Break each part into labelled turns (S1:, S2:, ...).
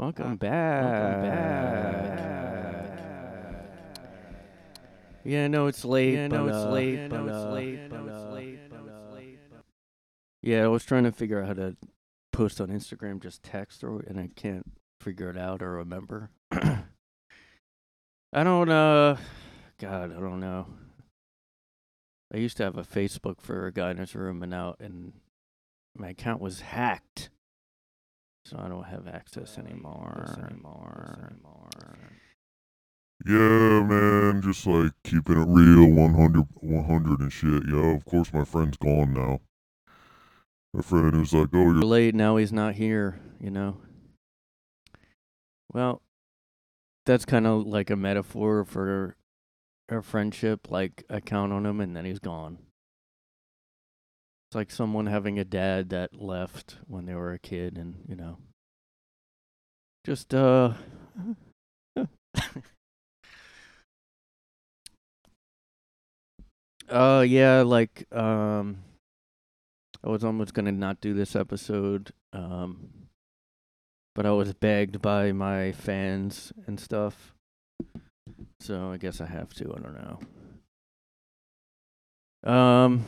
S1: Welcome back. Welcome back. Yeah, I know it's late. Yeah, I know it's late, but uh, yeah, I know it's late, uh Yeah, I know it's
S2: late, uh
S1: Yeah, I was trying to figure out how to post on Instagram just text or and I can't figure it out or remember. I don't uh God, I don't know. I used to have a Facebook for a guy in his room and now and my account was hacked. So I don't have access anymore. anymore. anymore.
S3: Yeah, man, just like keeping it real, 100, 100 and shit. Yeah, of course my friend's gone now. My friend was like, oh, you're
S1: late, now he's not here, you know? Well, that's kind of like a metaphor for our friendship. Like, I count on him and then he's gone. It's like someone having a dad that left when they were a kid and, you know, just, uh, uh, yeah, like, um, I was almost gonna not do this episode, um, but I was begged by my fans and stuff, so I guess I have to. I don't know. Um,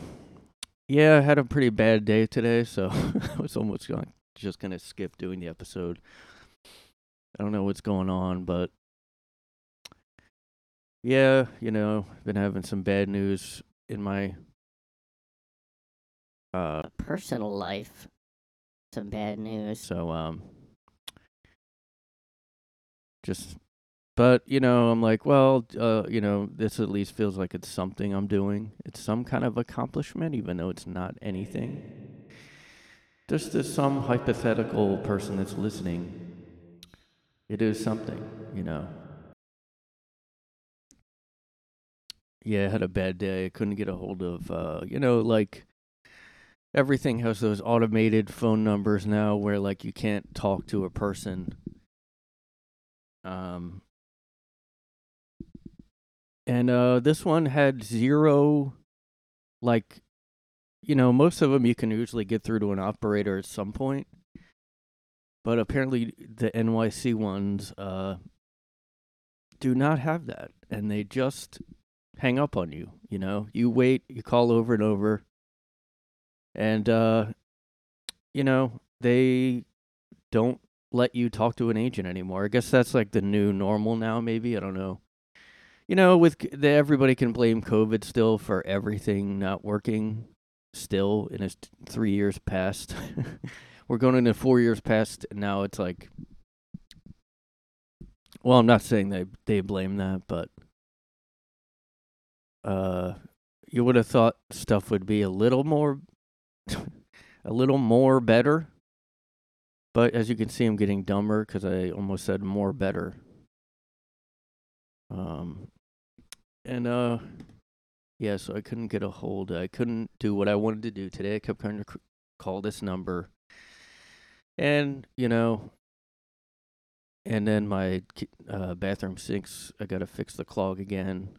S1: yeah, I had a pretty bad day today, so I was almost going just gonna skip doing the episode. I don't know what's going on, but yeah, you know, been having some bad news in my uh
S4: personal life. Some bad news.
S1: so um just but you know, I'm like, well, uh, you know, this at least feels like it's something I'm doing. It's some kind of accomplishment even though it's not anything. Just as some hypothetical person that's listening it is something, you know. Yeah, I had a bad day. I couldn't get a hold of, uh, you know, like everything has those automated phone numbers now where like you can't talk to a person. Um, and uh, this one had zero, like, you know, most of them you can usually get through to an operator at some point. But apparently, the NYC ones uh, do not have that, and they just hang up on you. You know, you wait, you call over and over, and uh, you know they don't let you talk to an agent anymore. I guess that's like the new normal now. Maybe I don't know. You know, with the, everybody can blame COVID still for everything not working. Still, in its three years past. we're going into four years past and now it's like well i'm not saying they they blame that but uh you would have thought stuff would be a little more a little more better but as you can see i'm getting dumber because i almost said more better um and uh yeah so i couldn't get a hold i couldn't do what i wanted to do today. I kept trying to call this number. And you know and then my uh, bathroom sinks i gotta fix the clog again.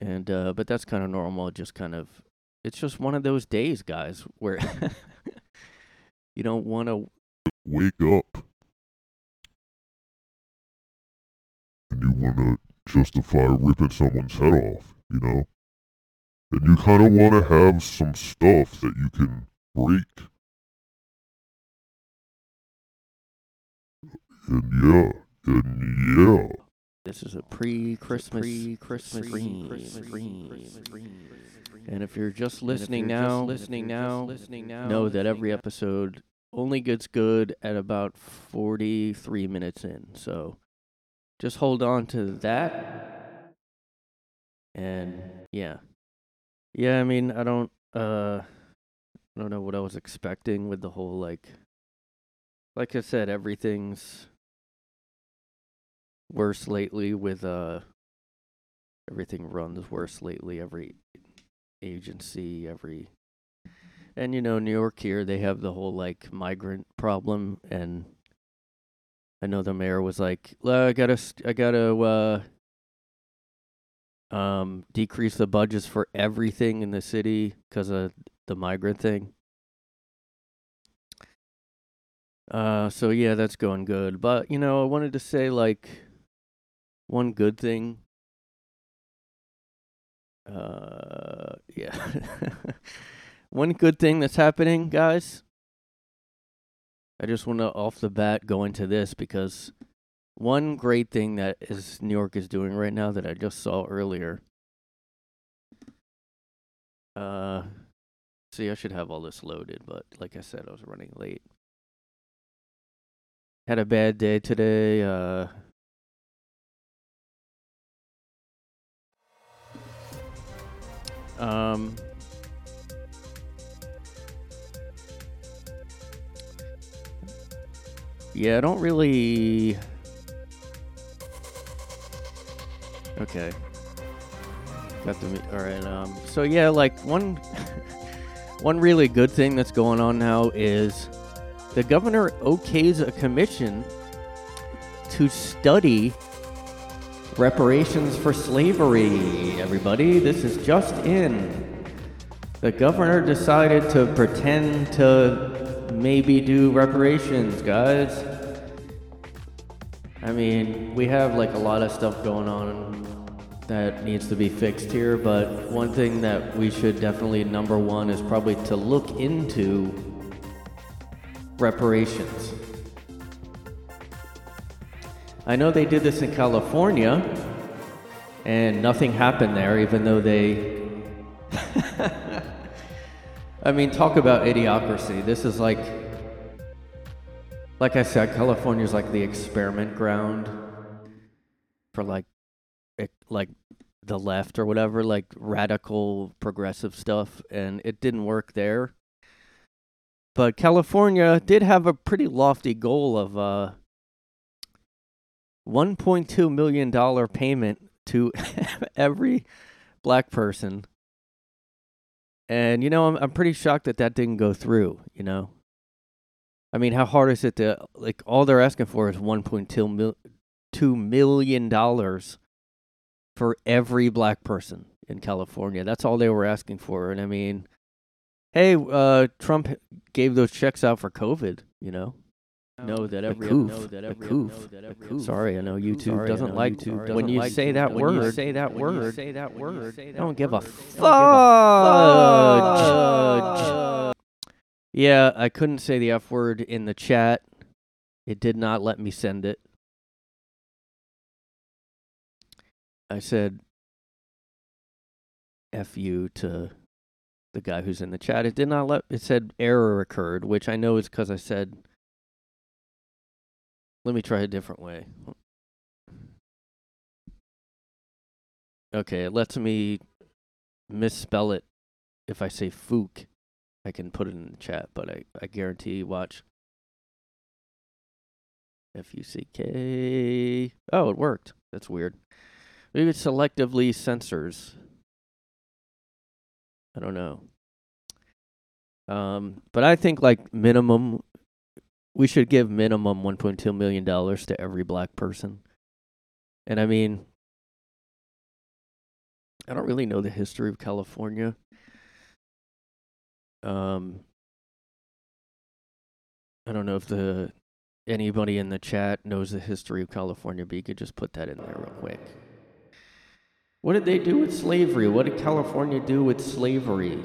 S1: And uh but that's kind of normal just kind of it's just one of those days guys where you don't want to
S3: wake up and you want to justify ripping someone's head off you know and you kind of want to have some stuff that you can break And yeah, and yeah.
S1: This is a pre-Christmas, pre-Christmas dream. And if you're just listening now, listening now, listening now, know that every episode only gets good at about 43 minutes in. So just hold on to that. And yeah. Yeah, I mean, I don't uh I don't know what I was expecting with the whole like like I said everything's worse lately with uh everything runs worse lately every agency every and you know New York here they have the whole like migrant problem and I know the mayor was like I got to I got to uh um decrease the budgets for everything in the city cuz of the migrant thing Uh, so yeah, that's going good. But you know, I wanted to say like one good thing. Uh, yeah, one good thing that's happening, guys. I just want to off the bat go into this because one great thing that is New York is doing right now that I just saw earlier. Uh, see, I should have all this loaded, but like I said, I was running late. Had a bad day today. Uh, um, yeah, I don't really. Okay. Got the me- all right. Um. So yeah, like one, one really good thing that's going on now is the governor okays a commission to study reparations for slavery. Everybody, this is just in. The governor decided to pretend to maybe do reparations, guys. I mean, we have like a lot of stuff going on that needs to be fixed here, but one thing that we should definitely, number one, is probably to look into reparations. I know they did this in California, and nothing happened there, even though they. I mean, talk about idiocracy. This is like. Like I said, California's like the experiment ground for like. ec- Like the left or whatever, like radical progressive stuff, and it didn't work there. But California did have a pretty lofty goal of uh, $1.2 million payment to every black person. And, you know, I'm, I'm pretty shocked that that didn't go through, you know? I mean, how hard is it to, like, all they're asking for is $1.2 mil- $2 million for every black person in California. That's all they were asking for. And I mean, hey, uh, Trump gave those checks out for COVID, you know? Know that every
S4: coof,
S1: know that
S4: a
S1: every know that
S4: a
S1: every. Sorry, I know YouTube
S4: Sorry,
S1: doesn't
S4: know
S1: like
S4: YouTube
S1: when
S4: doesn't
S1: you
S4: like
S1: say
S4: to-
S1: that
S4: when you
S1: word.
S4: say that
S1: when
S4: word,
S1: say that word.
S4: say that
S1: Don't give a
S4: word,
S1: fudge. Yeah, I couldn't say the F word in the chat. It did not let me send it. I said F you to the guy who's in the chat. It did not let it said error occurred, which I know is because I said let me try a different way. Okay, it lets me misspell it if I say fook. I can put it in the chat, but I, I guarantee watch. F U C K. Oh, it worked. That's weird. Maybe it selectively censors. I don't know. Um, but I think like minimum, we should give minimum 1.2 million dollars to every black person. And I mean, I don't really know the history of California. Um, I don't know if the anybody in the chat knows the history of California, but you could just put that in there real quick. What did they do with slavery? What did California do with slavery?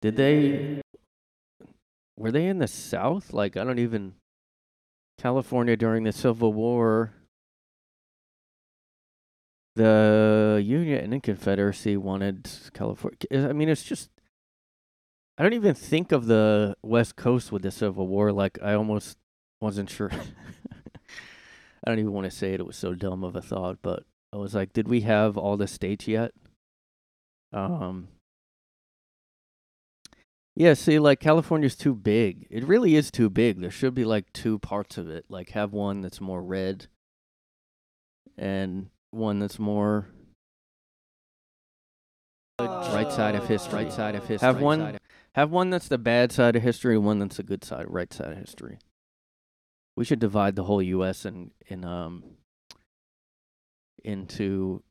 S1: Did they were they in the South? Like I don't even California during the Civil War. The Union and Confederacy wanted California. I mean, it's just I don't even think of the West Coast with the Civil War. Like I almost wasn't sure. I don't even want to say it. It was so dumb of a thought, but I was like, did we have all the states yet? Um. Yeah, see, like California's too big. It really is too big. There should be like two parts of it. Like have one that's more red and one that's more right side of history. Right side of history. Have one have one that's the bad side of history, and one that's the good side, right side of history. We should divide the whole U.S. in in um into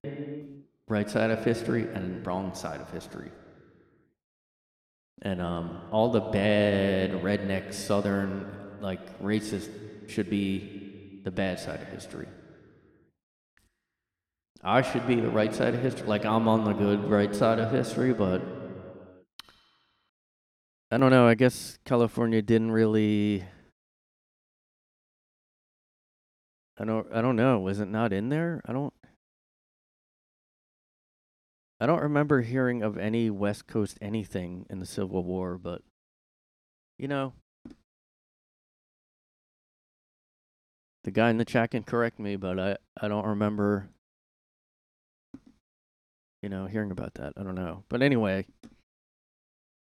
S1: right side of history and wrong side of history. And um, all the bad redneck Southern like racist should be the bad side of history. I should be the right side of history. Like I'm on the good right side of history, but I don't know. I guess California didn't really. I don't. I don't know. Was it not in there? I don't. I don't remember hearing of any West Coast anything in the Civil War, but you know, the guy in the chat can correct me, but I I don't remember you know hearing about that. I don't know. But anyway,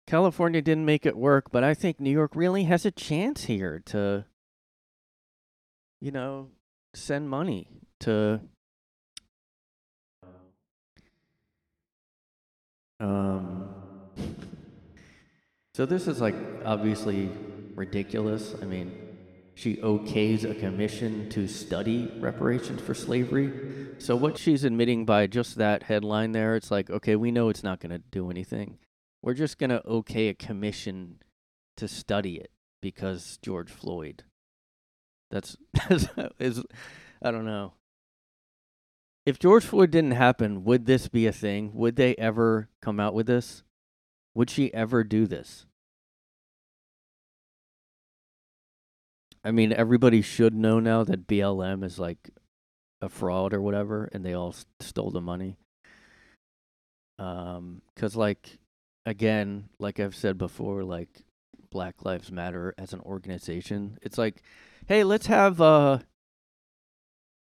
S1: California didn't make it work, but I think New York really has a chance here to you know, send money to um so this is like obviously ridiculous. I mean, she okays a commission to study reparations for slavery. So what she's admitting by just that headline there, it's like, okay, we know it's not going to do anything. We're just going to okay a commission to study it because George Floyd. That's, is I don't know. If George Floyd didn't happen, would this be a thing? Would they ever come out with this? Would she ever do this? I mean, everybody should know now that BLM is like a fraud or whatever, and they all stole the money. Um, cause like, again, like I've said before, like Black Lives Matter as an organization, it's like, hey, let's have uh,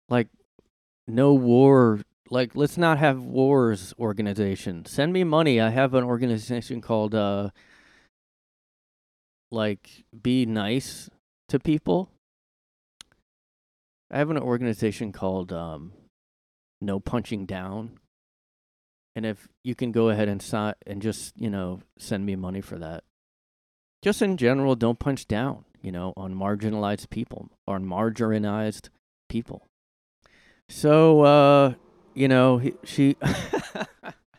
S1: like, no war. Like, let's not have wars organization. Send me money. I have an organization called uh, like, be nice to people. I have an organization called um, No Punching Down, and if you can go ahead and sign and just you know send me money for that. Just in general, don't punch down. You know, on marginalized people on marginalized people. So, uh, you know, he, she.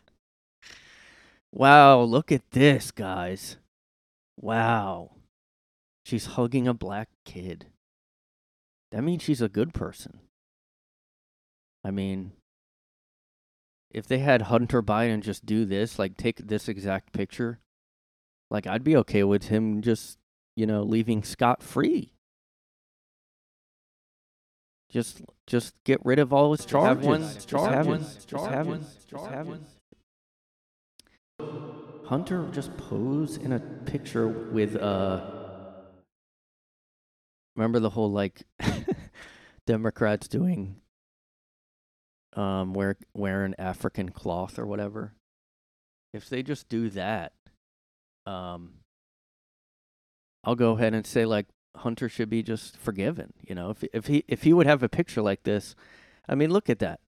S1: wow, look at this, guys. Wow. She's hugging a black kid. That means she's a good person. I mean, if they had Hunter Biden just do this, like take this exact picture, like I'd be okay with him just, you know, leaving scot free. Just just get rid of all his
S5: Just have
S1: charges.
S5: one-
S1: Just have one. Just have one. Just have one. Hunter just pose in a picture with uh remember the whole like Democrats doing um wear wearing African cloth or whatever. If they just do that, um I'll go ahead and say like Hunter should be just forgiven, you know. If if he if he would have a picture like this, I mean look at that.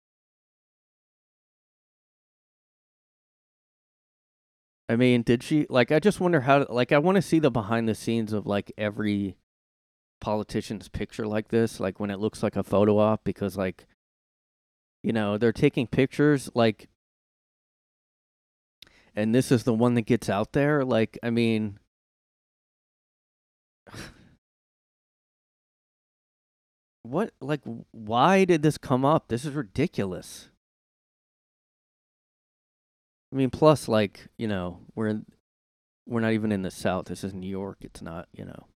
S1: I mean, did she like I just wonder how like I want to see the behind the scenes of like every politician's picture like this, like when it looks like a photo op because like you know, they're taking pictures like and this is the one that gets out there like I mean what like why did this come up? This is ridiculous. I mean, plus, like you know, we're in, we're not even in the South. This is New York. It's not, you know,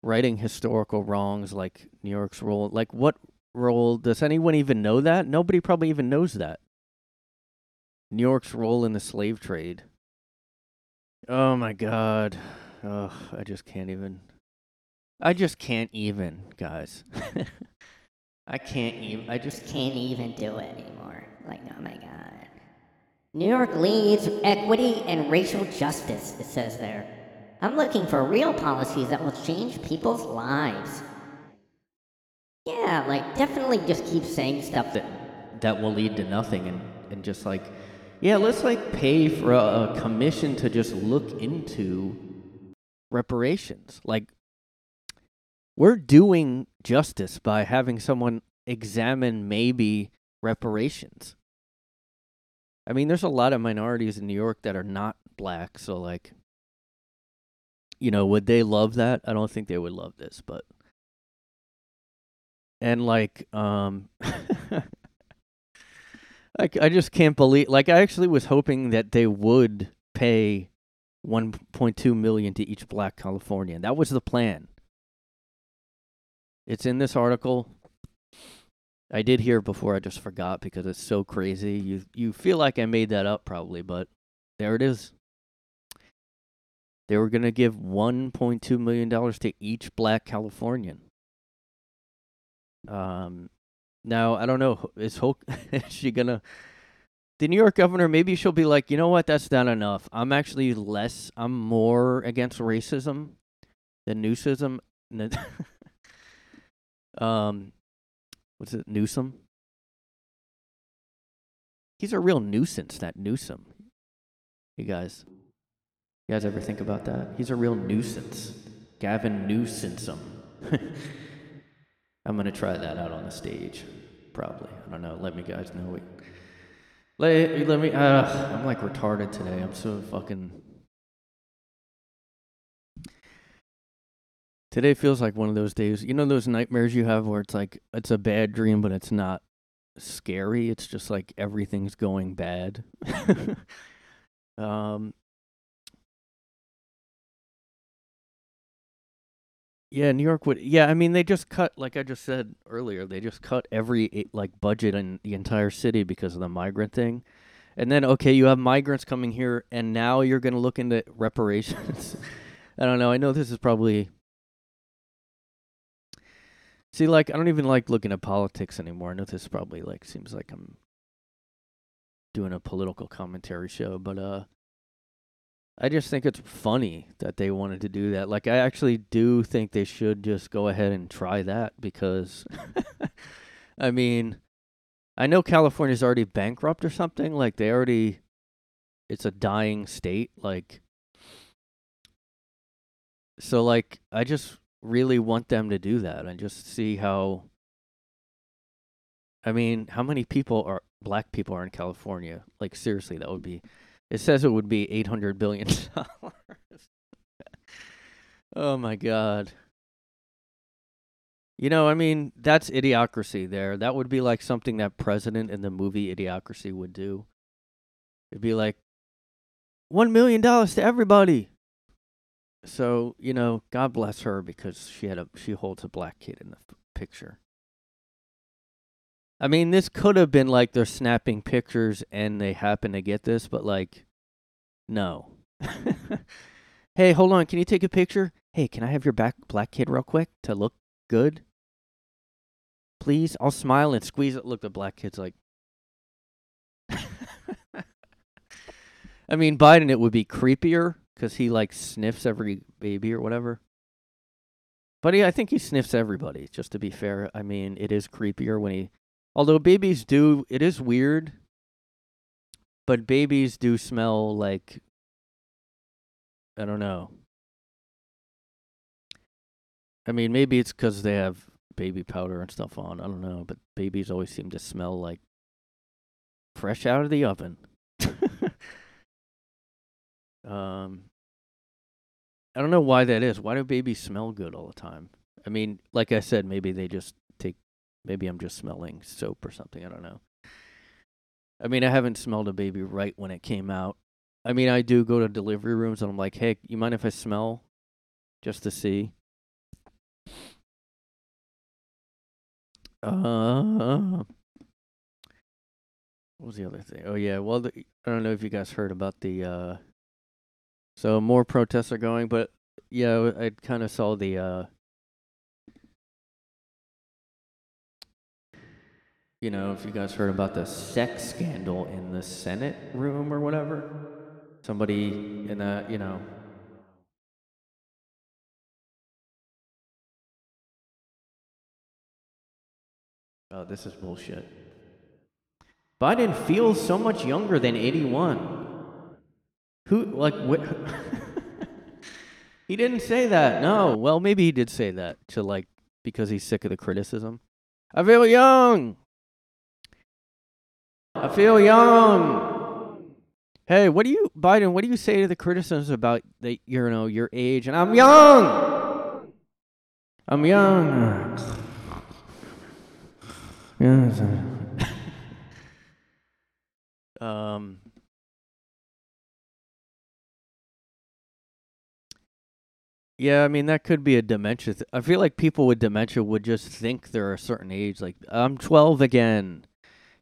S1: righting historical wrongs like New York's role. Like, what role does anyone even know that? Nobody probably even knows that. New York's role in the slave trade. Oh my God. Oh, I just can't even. I just can't even, guys. I can't even. I just
S4: Just can't even do it anymore. Like, oh my god. New York leads equity and racial justice, it says there. I'm looking for real policies that will change people's lives. Yeah, like, definitely just keep saying stuff that.
S1: that will lead to nothing and and just like yeah let's like pay for a, a commission to just look into reparations like we're doing justice by having someone examine maybe reparations i mean there's a lot of minorities in new york that are not black so like you know, would they love that? I don't think they would love this, but and like um I just can't believe like I actually was hoping that they would pay 1.2 million to each black Californian. That was the plan. It's in this article. I did hear it before I just forgot because it's so crazy. You you feel like I made that up probably, but there it is. They were going to give 1.2 million dollars to each black Californian. Um now I don't know is Hochul is she to the New York governor maybe she'll be like, "You know what? That's not enough. I'm actually less I'm more against racism than newsism." um what's it, Newsom? He's a real nuisance, that Newsom. You guys, you guys ever think about that? He's a real nuisance. Gavin Newsom. I'm gonna try that out on the stage, probably. I don't know. Let me guys know. Let, let me. Uh, I'm like retarded today. I'm so fucking. Today feels like one of those days. You know those nightmares you have where it's like it's a bad dream, but it's not scary. It's just like everything's going bad. um. Yeah, New York would. Yeah, I mean they just cut, like I just said earlier, they just cut every like budget in the entire city because of the migrant thing. And then okay, you have migrants coming here, and now you're going to look into reparations. I don't know. I know this is probably See, like I don't even like looking at politics anymore. I know this probably like seems like I'm doing a political commentary show, but uh I just think it's funny that they wanted to do that. Like I actually do think they should just go ahead and try that because I mean, I know California's already bankrupt or something, like they already it's a dying state like so like I just really want them to do that and just see how I mean, how many people are black people are in California? Like seriously, that would be it says it would be 800 billion dollars. oh my god. You know, I mean, that's idiocracy there. That would be like something that president in the movie Idiocracy would do. It'd be like 1 million dollars to everybody. So, you know, God bless her because she had a she holds a black kid in the picture. I mean, this could have been like they're snapping pictures and they happen to get this, but like no. hey, hold on, can you take a picture? Hey, can I have your back black kid real quick to look good? Please, I'll smile and squeeze it. Look, the black kid's like I mean, Biden, it would be creepier because he like sniffs every baby or whatever. But I think he sniffs everybody. Just to be fair, I mean, it is creepier when he. Although babies do, it is weird. But babies do smell like. I don't know. I mean, maybe it's because they have baby powder and stuff on. I don't know, but babies always seem to smell like fresh out of the oven. um, I don't know why that is. Why do babies smell good all the time? I mean, like I said, maybe they just. Maybe I'm just smelling soap or something. I don't know. I mean, I haven't smelled a baby right when it came out. I mean, I do go to delivery rooms and I'm like, hey, you mind if I smell just to see? Uh, what was the other thing? Oh yeah, well, the, I don't know if you guys heard about the. uh So more protests are going, but yeah, I kind of saw the. uh You know, if you guys heard about the sex scandal in the Senate room or whatever, somebody in a, you know, Oh, this is bullshit. Biden feels so much younger than 81. Who, like, what? he didn't say that. No. Well, maybe he did say that to, like, because he's sick of the criticism. I feel young. I feel young. Hey, what do you, Biden? What do you say to the criticisms about the, you know, your age? And I'm young. I'm young. Um. Yeah, I mean that could be a dementia. Th- I feel like people with dementia would just think they're a certain age. Like I'm 12 again.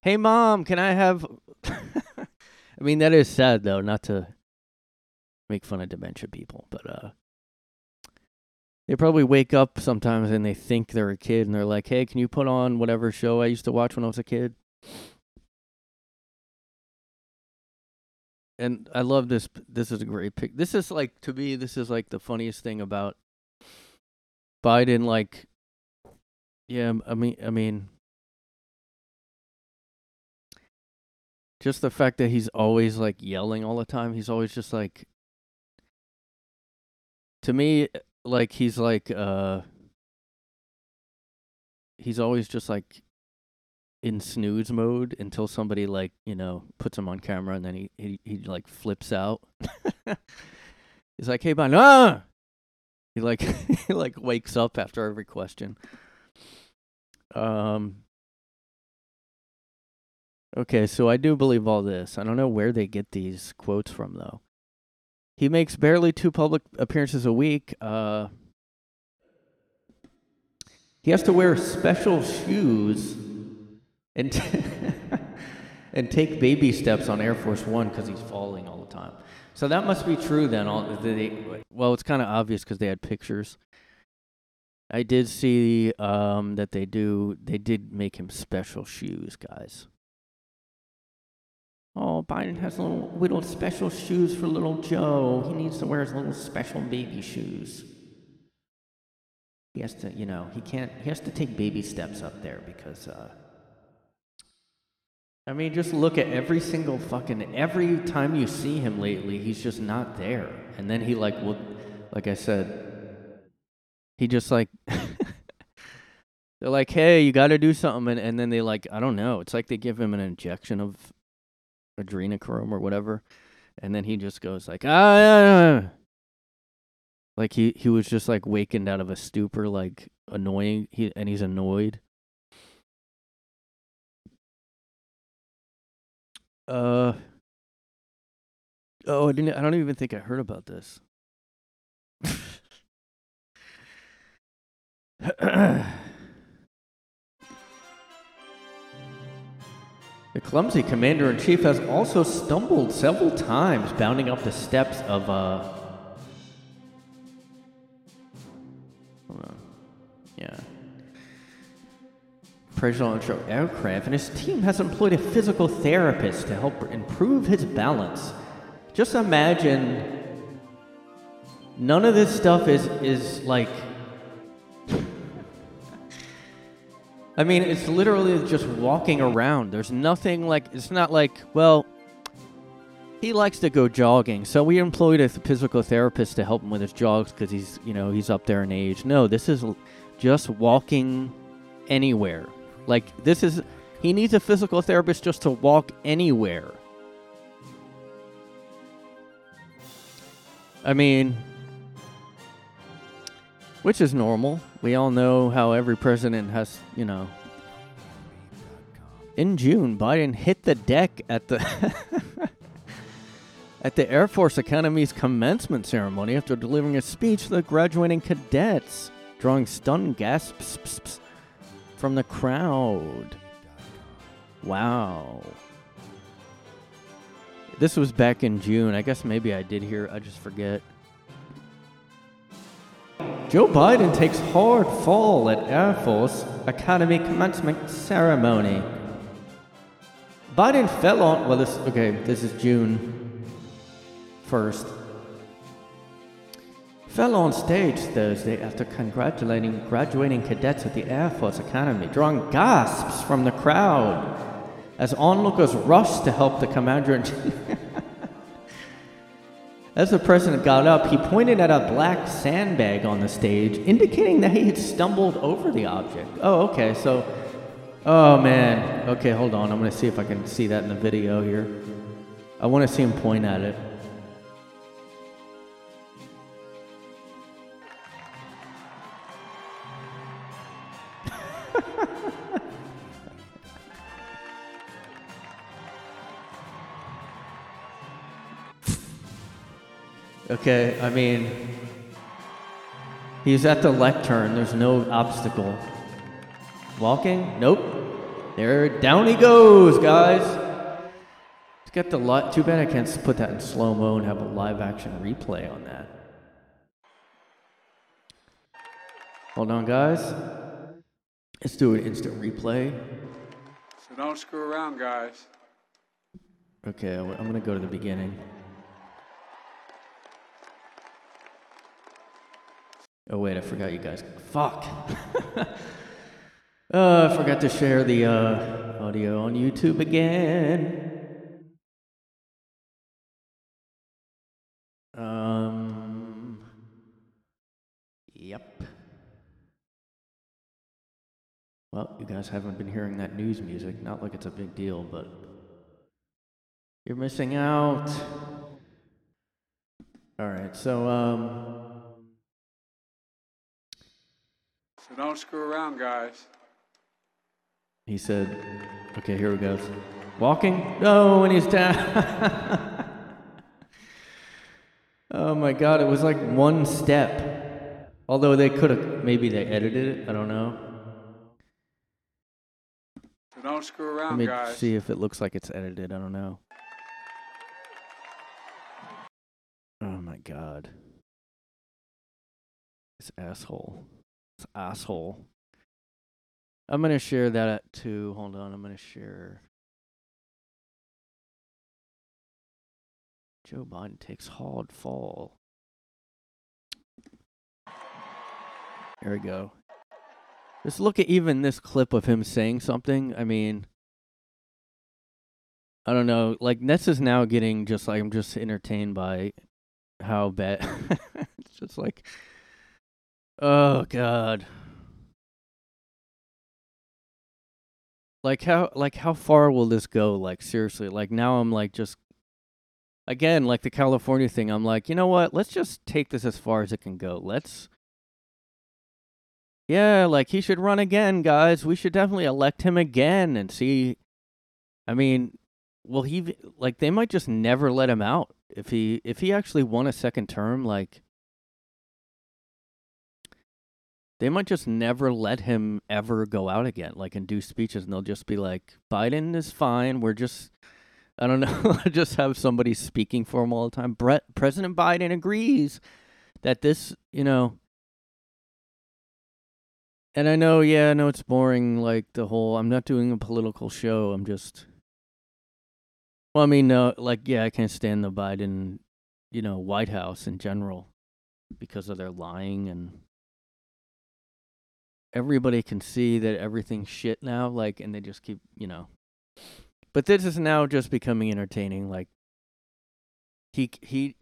S1: Hey, mom, can I have? I mean that is sad though, not to make fun of dementia people, but uh, they probably wake up sometimes and they think they're a kid and they're like, "Hey, can you put on whatever show I used to watch when I was a kid?" and I love this. This is a great pic. This is like to me. This is like the funniest thing about Biden. Like, yeah, I mean, I mean, just the fact that he's always like yelling all the time. He's always just like, to me, like he's like, uh, he's always just like in snooze mode until somebody like you know puts him on camera and then he he, he like flips out he's like hey Biden ah! he like he like wakes up after every question um okay so i do believe all this i don't know where they get these quotes from though he makes barely two public appearances a week uh he has to wear special shoes and t- and take baby steps on Air Force One because he's falling all the time. So that must be true then. All they, well, it's kind of obvious because they had pictures. I did see um, that they do. They did make him special shoes, guys. Oh, Biden has little little special shoes for little Joe. He needs to wear his little special baby shoes. He has to, you know, he can't. He has to take baby steps up there because. Uh, I mean, just look at every single fucking every time you see him lately, he's just not there. And then he like well, like I said, he just like they're like, "Hey, you got to do something," and, and then they like, I don't know. It's like they give him an injection of adrenochrome or whatever, and then he just goes like, ah, like he he was just like wakened out of a stupor, like annoying. He and he's annoyed. Uh. Oh, I didn't. I don't even think I heard about this. the clumsy commander in chief has also stumbled several times, bounding up the steps of uh. Yeah presidential aircraft, and his team has employed a physical therapist to help improve his balance. Just imagine none of this stuff is is like I mean, it's literally just walking around. There's nothing like it's not like, well, he likes to go jogging, so we employed a physical therapist to help him with his jogs because he's, you know, he's up there in age. No, this is just walking anywhere. Like this is he needs a physical therapist just to walk anywhere. I mean, which is normal. We all know how every president has, you know. In June, Biden hit the deck at the at the Air Force Academy's commencement ceremony after delivering a speech to the graduating cadets, drawing stunned gasps from the crowd. Wow. This was back in June. I guess maybe I did hear, I just forget. Joe Biden takes hard fall at Air Force Academy commencement ceremony. Biden fell on, well, this, okay, this is June 1st fell on stage Thursday after congratulating graduating cadets at the Air Force Academy, drawing gasps from the crowd as onlookers rushed to help the commander in chief. As the president got up, he pointed at a black sandbag on the stage, indicating that he had stumbled over the object. Oh, okay, so. Oh, man. Okay, hold on. I'm going to see if I can see that in the video here. I want to see him point at it. Okay, I mean, he's at the lectern. There's no obstacle. Walking? Nope. There, down he goes, guys. He's got the lot. Too bad I can't put that in slow mo and have a live action replay on that. Hold on, guys. Let's do an instant replay.
S5: So don't screw around, guys.
S1: Okay, I'm gonna go to the beginning. Oh wait, I forgot you guys. Fuck. uh, I forgot to share the uh, audio on YouTube again. Um. Yep. Well, you guys haven't been hearing that news music. Not like it's a big deal, but you're missing out. All right, so um.
S5: So don't screw around, guys.
S1: He said, okay, here we go. Walking? No, and he's down. oh my god, it was like one step. Although they could have, maybe they edited it, I don't know.
S5: So don't screw around, guys.
S1: Let me
S5: guys.
S1: see if it looks like it's edited, I don't know. Oh my god. This asshole. Asshole. I'm gonna share that uh, too. Hold on, I'm gonna share. Joe Biden takes hard fall. There we go. Just look at even this clip of him saying something. I mean, I don't know. Like Nets is now getting just like I'm just entertained by how bad. it's just like, oh god. Like how like how far will this go? Like seriously, like now I'm like just again like the California thing. I'm like, you know what? Let's just take this as far as it can go. Let's yeah, like he should run again, guys. We should definitely elect him again and see. I mean, will he like they might just never let him out if he if he actually won a second term like they might just never let him ever go out again like and do speeches and they'll just be like Biden is fine we're just I don't know just have somebody speaking for him all the time. Brett President Biden agrees that this you know and I know yeah I know it's boring like the whole I'm not doing a political show I'm just well, I mean, no, like, yeah, I can't stand the Biden, you know, White House in general because of their lying and everybody can see that everything's shit now, like, and they just keep, you know. But this is now just becoming entertaining. Like, he, he,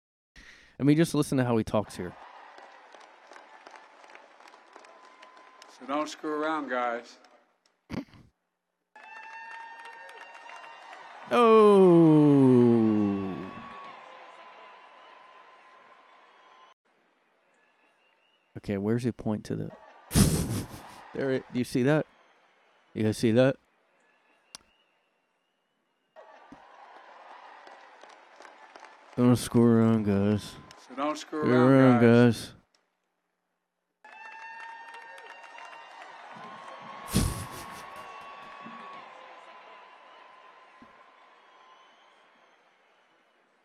S1: I mean, just listen to how he talks here.
S5: So don't screw around, guys.
S1: Oh. Okay, where's he point to the? There, it. Do you see that? You guys see that? Don't screw around, guys.
S5: So don't screw around,
S1: around,
S5: guys.
S1: guys.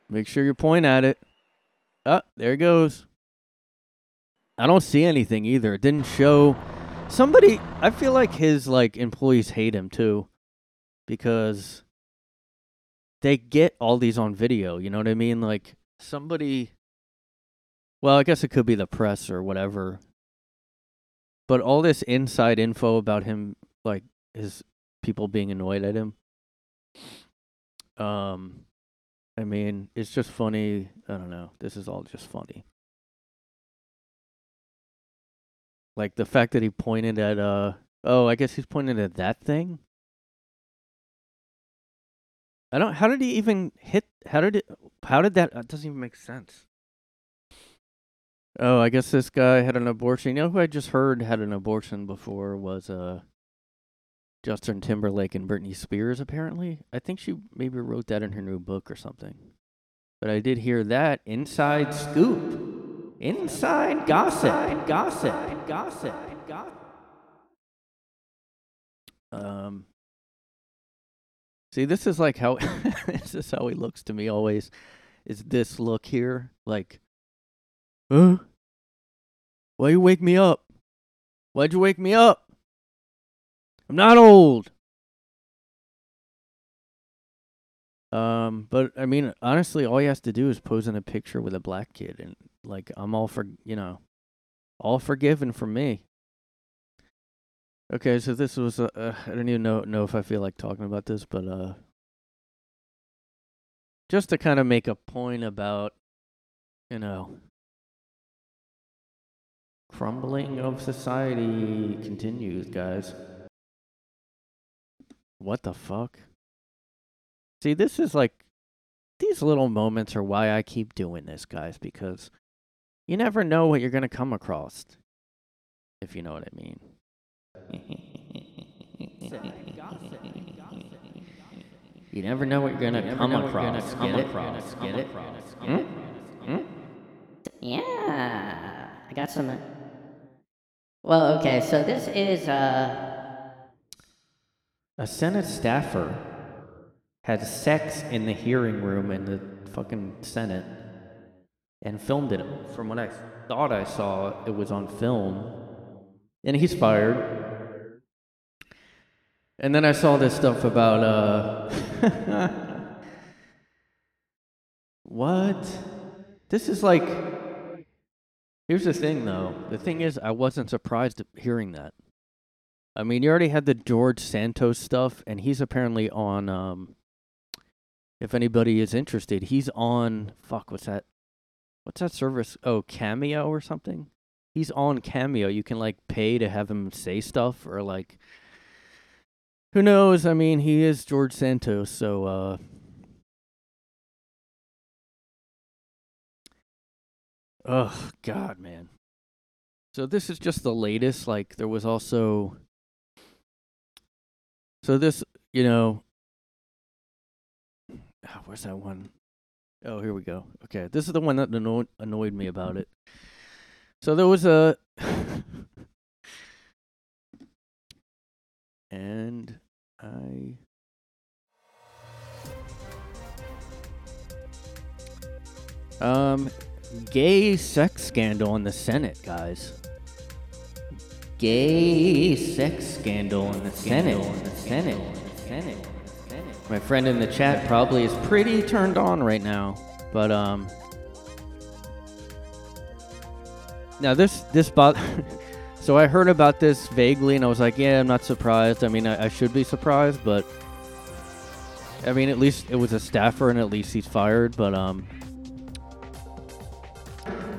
S1: Make sure you point at it. Ah, there it goes. I don't see anything either. It didn't show. Somebody, I feel like his like employees hate him too, because they get all these on video. You know what I mean? Like somebody. Well, I guess it could be the press or whatever. But all this inside info about him, like his people being annoyed at him. Um, I mean, it's just funny. I don't know. This is all just funny. Like the fact that he pointed at uh oh, I guess he's pointing at that thing. I don't. How did he even hit? How did it? How did that? That doesn't even make sense. Oh, I guess this guy had an abortion. You know who I just heard had an abortion before was uh Justin Timberlake and Britney Spears. Apparently, I think she maybe wrote that in her new book or something. But I did hear that inside scoop, inside gossip, gossip, gossip, gossip. Um. See, this is like how this is how he looks to me always. Is this look here like? Huh? Why you wake me up? Why'd you wake me up? I'm not old. Um, but I mean, honestly, all he has to do is pose in a picture with a black kid, and like, I'm all for you know, all forgiven from me. Okay, so this was uh, uh, I don't even know know if I feel like talking about this, but uh, just to kind of make a point about, you know, crumbling of society continues, guys. What the fuck? See, this is like these little moments are why I keep doing this, guys, because you never know what you're going to come across. If you know what I mean. you never know what you're going to come across. Get it? Get it? Hmm? Hmm?
S4: Yeah, I got some. Well, okay, so this is uh
S1: A Senate staffer had sex in the hearing room in the fucking Senate and filmed it. From what I thought I saw, it was on film. And he's fired. And then I saw this stuff about, uh. what? This is like. Here's the thing, though. The thing is, I wasn't surprised hearing that. I mean, you already had the George Santos stuff, and he's apparently on. Um, if anybody is interested, he's on. Fuck, what's that? What's that service? Oh, Cameo or something. He's on Cameo. You can like pay to have him say stuff, or like, who knows? I mean, he is George Santos, so. uh Oh God, man. So this is just the latest. Like there was also. So this, you know. Ah, where's that one? Oh, here we go. Okay, this is the one that annoyed annoyed me about it. So there was a. and I. Um, gay sex scandal in the Senate, guys. Gay sex scandal in the Senate. In the Senate. Senate. My friend in the chat probably is pretty turned on right now, but um. Now this this bot. so I heard about this vaguely, and I was like, yeah, I'm not surprised. I mean, I, I should be surprised, but. I mean, at least it was a staffer, and at least he's fired. But um,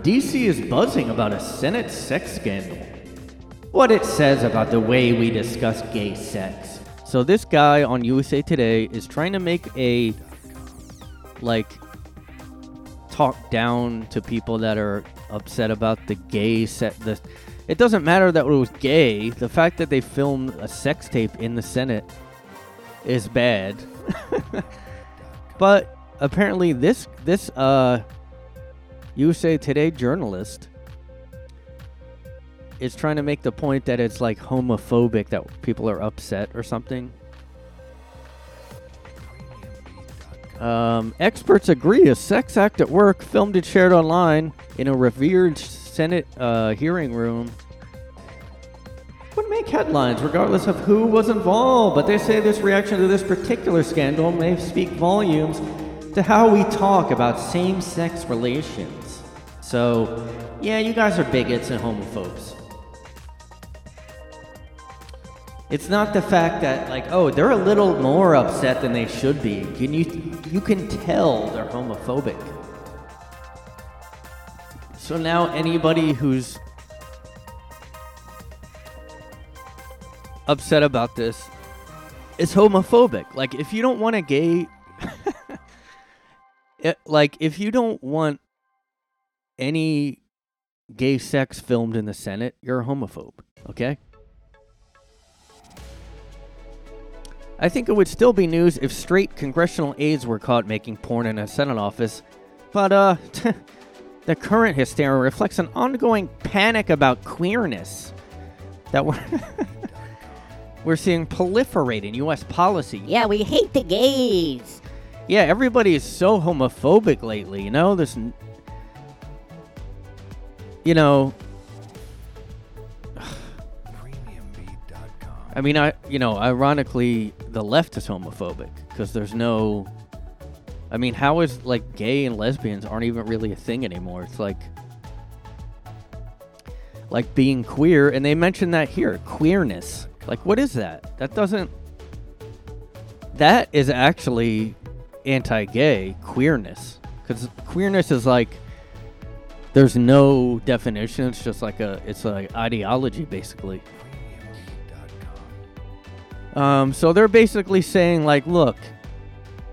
S1: DC is buzzing about a Senate sex scandal. What it says about the way we discuss gay sex. So this guy on USA Today is trying to make a like talk down to people that are upset about the gay set the it doesn't matter that it was gay. The fact that they filmed a sex tape in the Senate is bad. but apparently this this uh USA Today journalist is trying to make the point that it's like homophobic that people are upset or something. Um, experts agree a sex act at work filmed and shared online in a revered Senate uh, hearing room would make headlines regardless of who was involved. But they say this reaction to this particular scandal may speak volumes to how we talk about same sex relations. So, yeah, you guys are bigots and homophobes. It's not the fact that like, oh, they're a little more upset than they should be. Can you you can tell they're homophobic. So now anybody who's upset about this is homophobic. Like if you don't want a gay it, like if you don't want any gay sex filmed in the Senate, you're a homophobe. Okay. I think it would still be news if straight congressional aides were caught making porn in a Senate office, but uh, the current hysteria reflects an ongoing panic about queerness that we're we're seeing proliferate in U.S. policy.
S4: Yeah, we hate the gays.
S1: Yeah, everybody is so homophobic lately. You know, this. You know, I mean, I you know, ironically, the left is homophobic because there's no. I mean, how is like gay and lesbians aren't even really a thing anymore? It's like like being queer, and they mention that here, queerness. Like, what is that? That doesn't. That is actually anti-gay queerness because queerness is like there's no definition. It's just like a it's like ideology basically. Um, so they're basically saying like, look,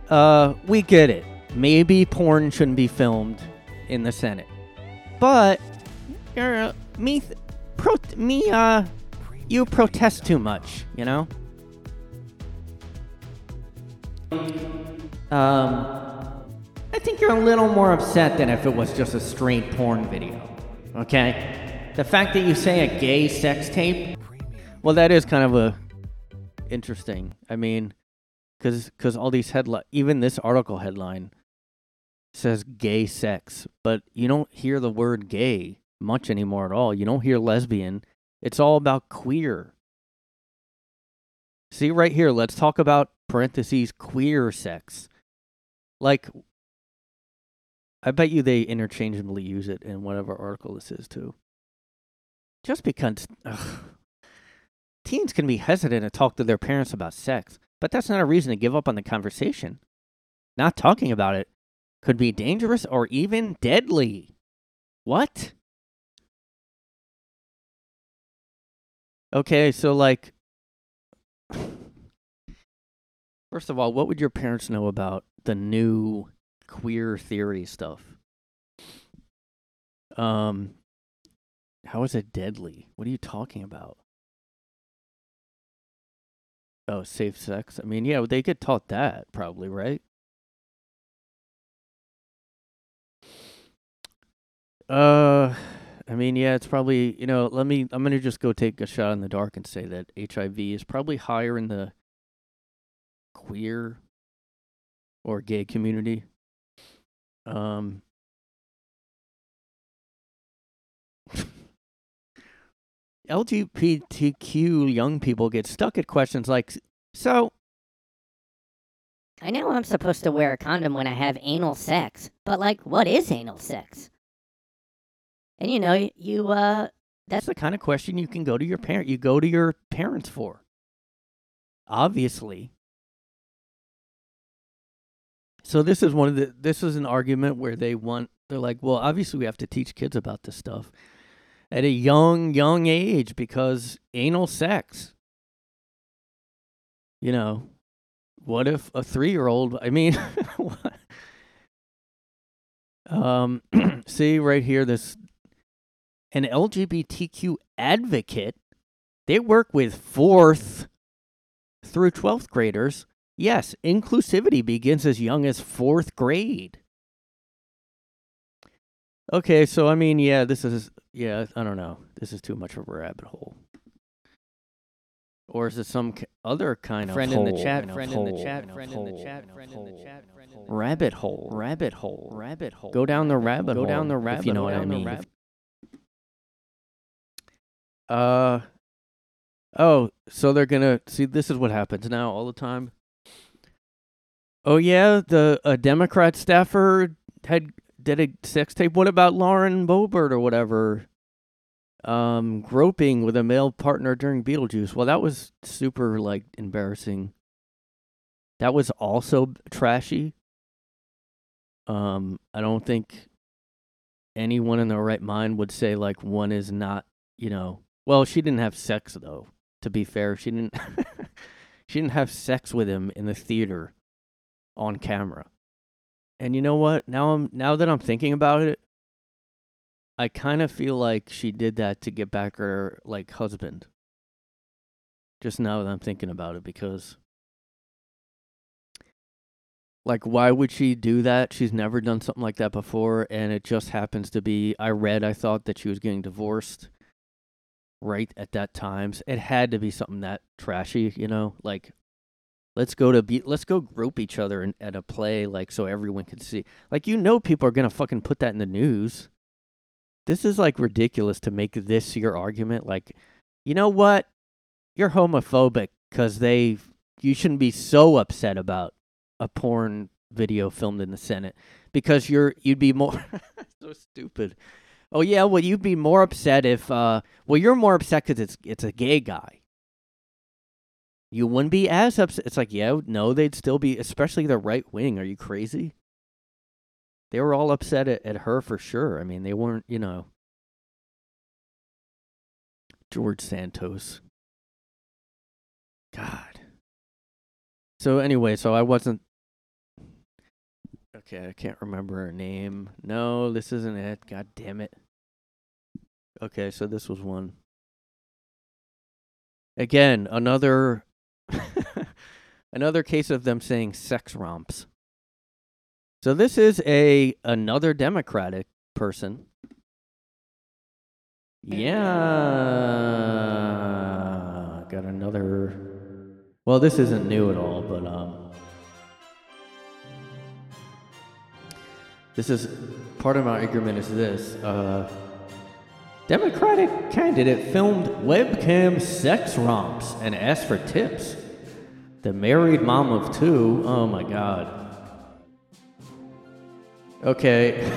S1: uh, we get it. Maybe porn shouldn't be filmed in the Senate, but uh, me, th- pro- me, uh, you protest too much, you know. Um, I think you're a little more upset than if it was just a straight porn video. Okay? The fact that you say a gay sex tape, well, that is kind of a interesting. I mean, because because all these headline, even this article headline says gay sex, but you don't hear the word gay much anymore at all. You don't hear lesbian. It's all about queer. See right here, let's talk about parentheses queer sex. Like I bet you they interchangeably use it in whatever article this is too. Just because ugh. Teens can be hesitant to talk to their parents about sex, but that's not a reason to give up on the conversation. Not talking about it could be dangerous or even deadly. What? Okay, so like First of all, what would your parents know about the new queer theory stuff? Um how is it deadly? What are you talking about? Oh, safe sex. I mean, yeah, they get taught that probably, right? Uh I mean, yeah, it's probably, you know, let me I'm going to just go take a shot in the dark and say that HIV is probably higher in the queer or gay community. Um LGBTQ young people get stuck at questions like so
S4: I know I'm supposed to wear a condom when I have anal sex, but like, what is anal sex? And you know, you, uh,
S1: that's the kind of question you can go to your parent you go to your parents for. Obviously. So this is one of the this is an argument where they want they're like, well, obviously we have to teach kids about this stuff at a young young age because anal sex. You know, what if a 3-year-old, I mean, um see right here this an LGBTQ advocate. They work with 4th through 12th graders. Yes, inclusivity begins as young as 4th grade. Okay, so I mean, yeah, this is yeah, I don't know. This is too much of a rabbit hole. Or is it some k- other kind
S6: Friend
S1: of
S6: in the
S1: hole,
S6: chat, friend in the chat, friend in the chat, friend in the chat, friend in the
S1: rabbit hole, rabbit hole,
S6: rabbit hole.
S1: Go down the rabbit hole.
S6: Go down the
S1: if
S6: rabbit
S1: you know what I
S6: Down the
S1: mean.
S6: rab-
S1: Uh oh, so they're gonna see. This is what happens now all the time. Oh yeah, the a Democrat staffer had did a sex tape. What about Lauren Boebert or whatever? Um, groping with a male partner during Beetlejuice. Well, that was super like embarrassing. That was also trashy. Um, I don't think anyone in their right mind would say like one is not, you know. Well, she didn't have sex though. To be fair, she didn't. she didn't have sex with him in the theater, on camera. And you know what? Now I'm now that I'm thinking about it, I kind of feel like she did that to get back her like husband. Just now that I'm thinking about it because like why would she do that? She's never done something like that before and it just happens to be I read I thought that she was getting divorced right at that time. It had to be something that trashy, you know? Like let's go to be let's go grope each other in, at a play like so everyone can see. Like you know people are to fucking put that in the news. This is like ridiculous to make this your argument like you know what? You're homophobic cuz they you shouldn't be so upset about a porn video filmed in the Senate because you're you'd be more so stupid. Oh yeah, well you'd be more upset if uh well you're more upset cuz it's it's a gay guy. You wouldn't be as upset. It's like, yeah, no, they'd still be especially the right wing. Are you crazy? They were all upset at, at her for sure. I mean, they weren't, you know, George Santos. God. So anyway, so I wasn't Okay, I can't remember her name. No, this isn't it. God damn it. Okay, so this was one. Again, another another case of them saying sex romps. So this is a another democratic person. Yeah. Got another Well, this isn't new at all, but um This is part of my argument is this. Uh, Democratic candidate filmed webcam sex romps and asked for tips. The married mom of two. Oh my god. Okay.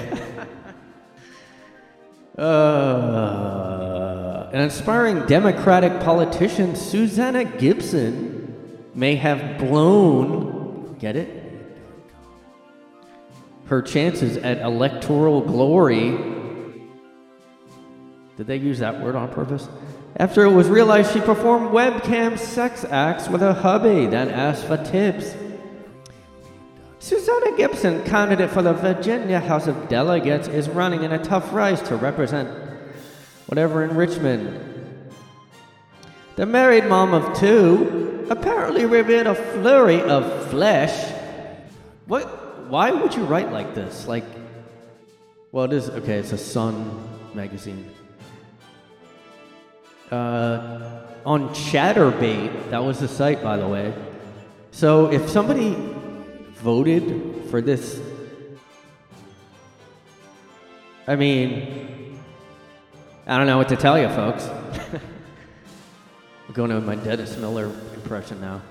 S1: uh, an inspiring Democratic politician, Susanna Gibson, may have blown. Get it? her chances at electoral glory. Did they use that word on purpose? After it was realized she performed webcam sex acts with her hubby, then asked for tips. Susanna Gibson, candidate for the Virginia House of Delegates, is running in a tough race to represent whatever in Richmond. The married mom of two apparently revealed a flurry of flesh. What? why would you write like this? Like, well, it is okay. It's a Sun magazine. Uh, on Chaturbate, that was the site, by the way. So if somebody voted for this, I mean, I don't know what to tell you, folks. I'm going to my Dennis Miller impression now.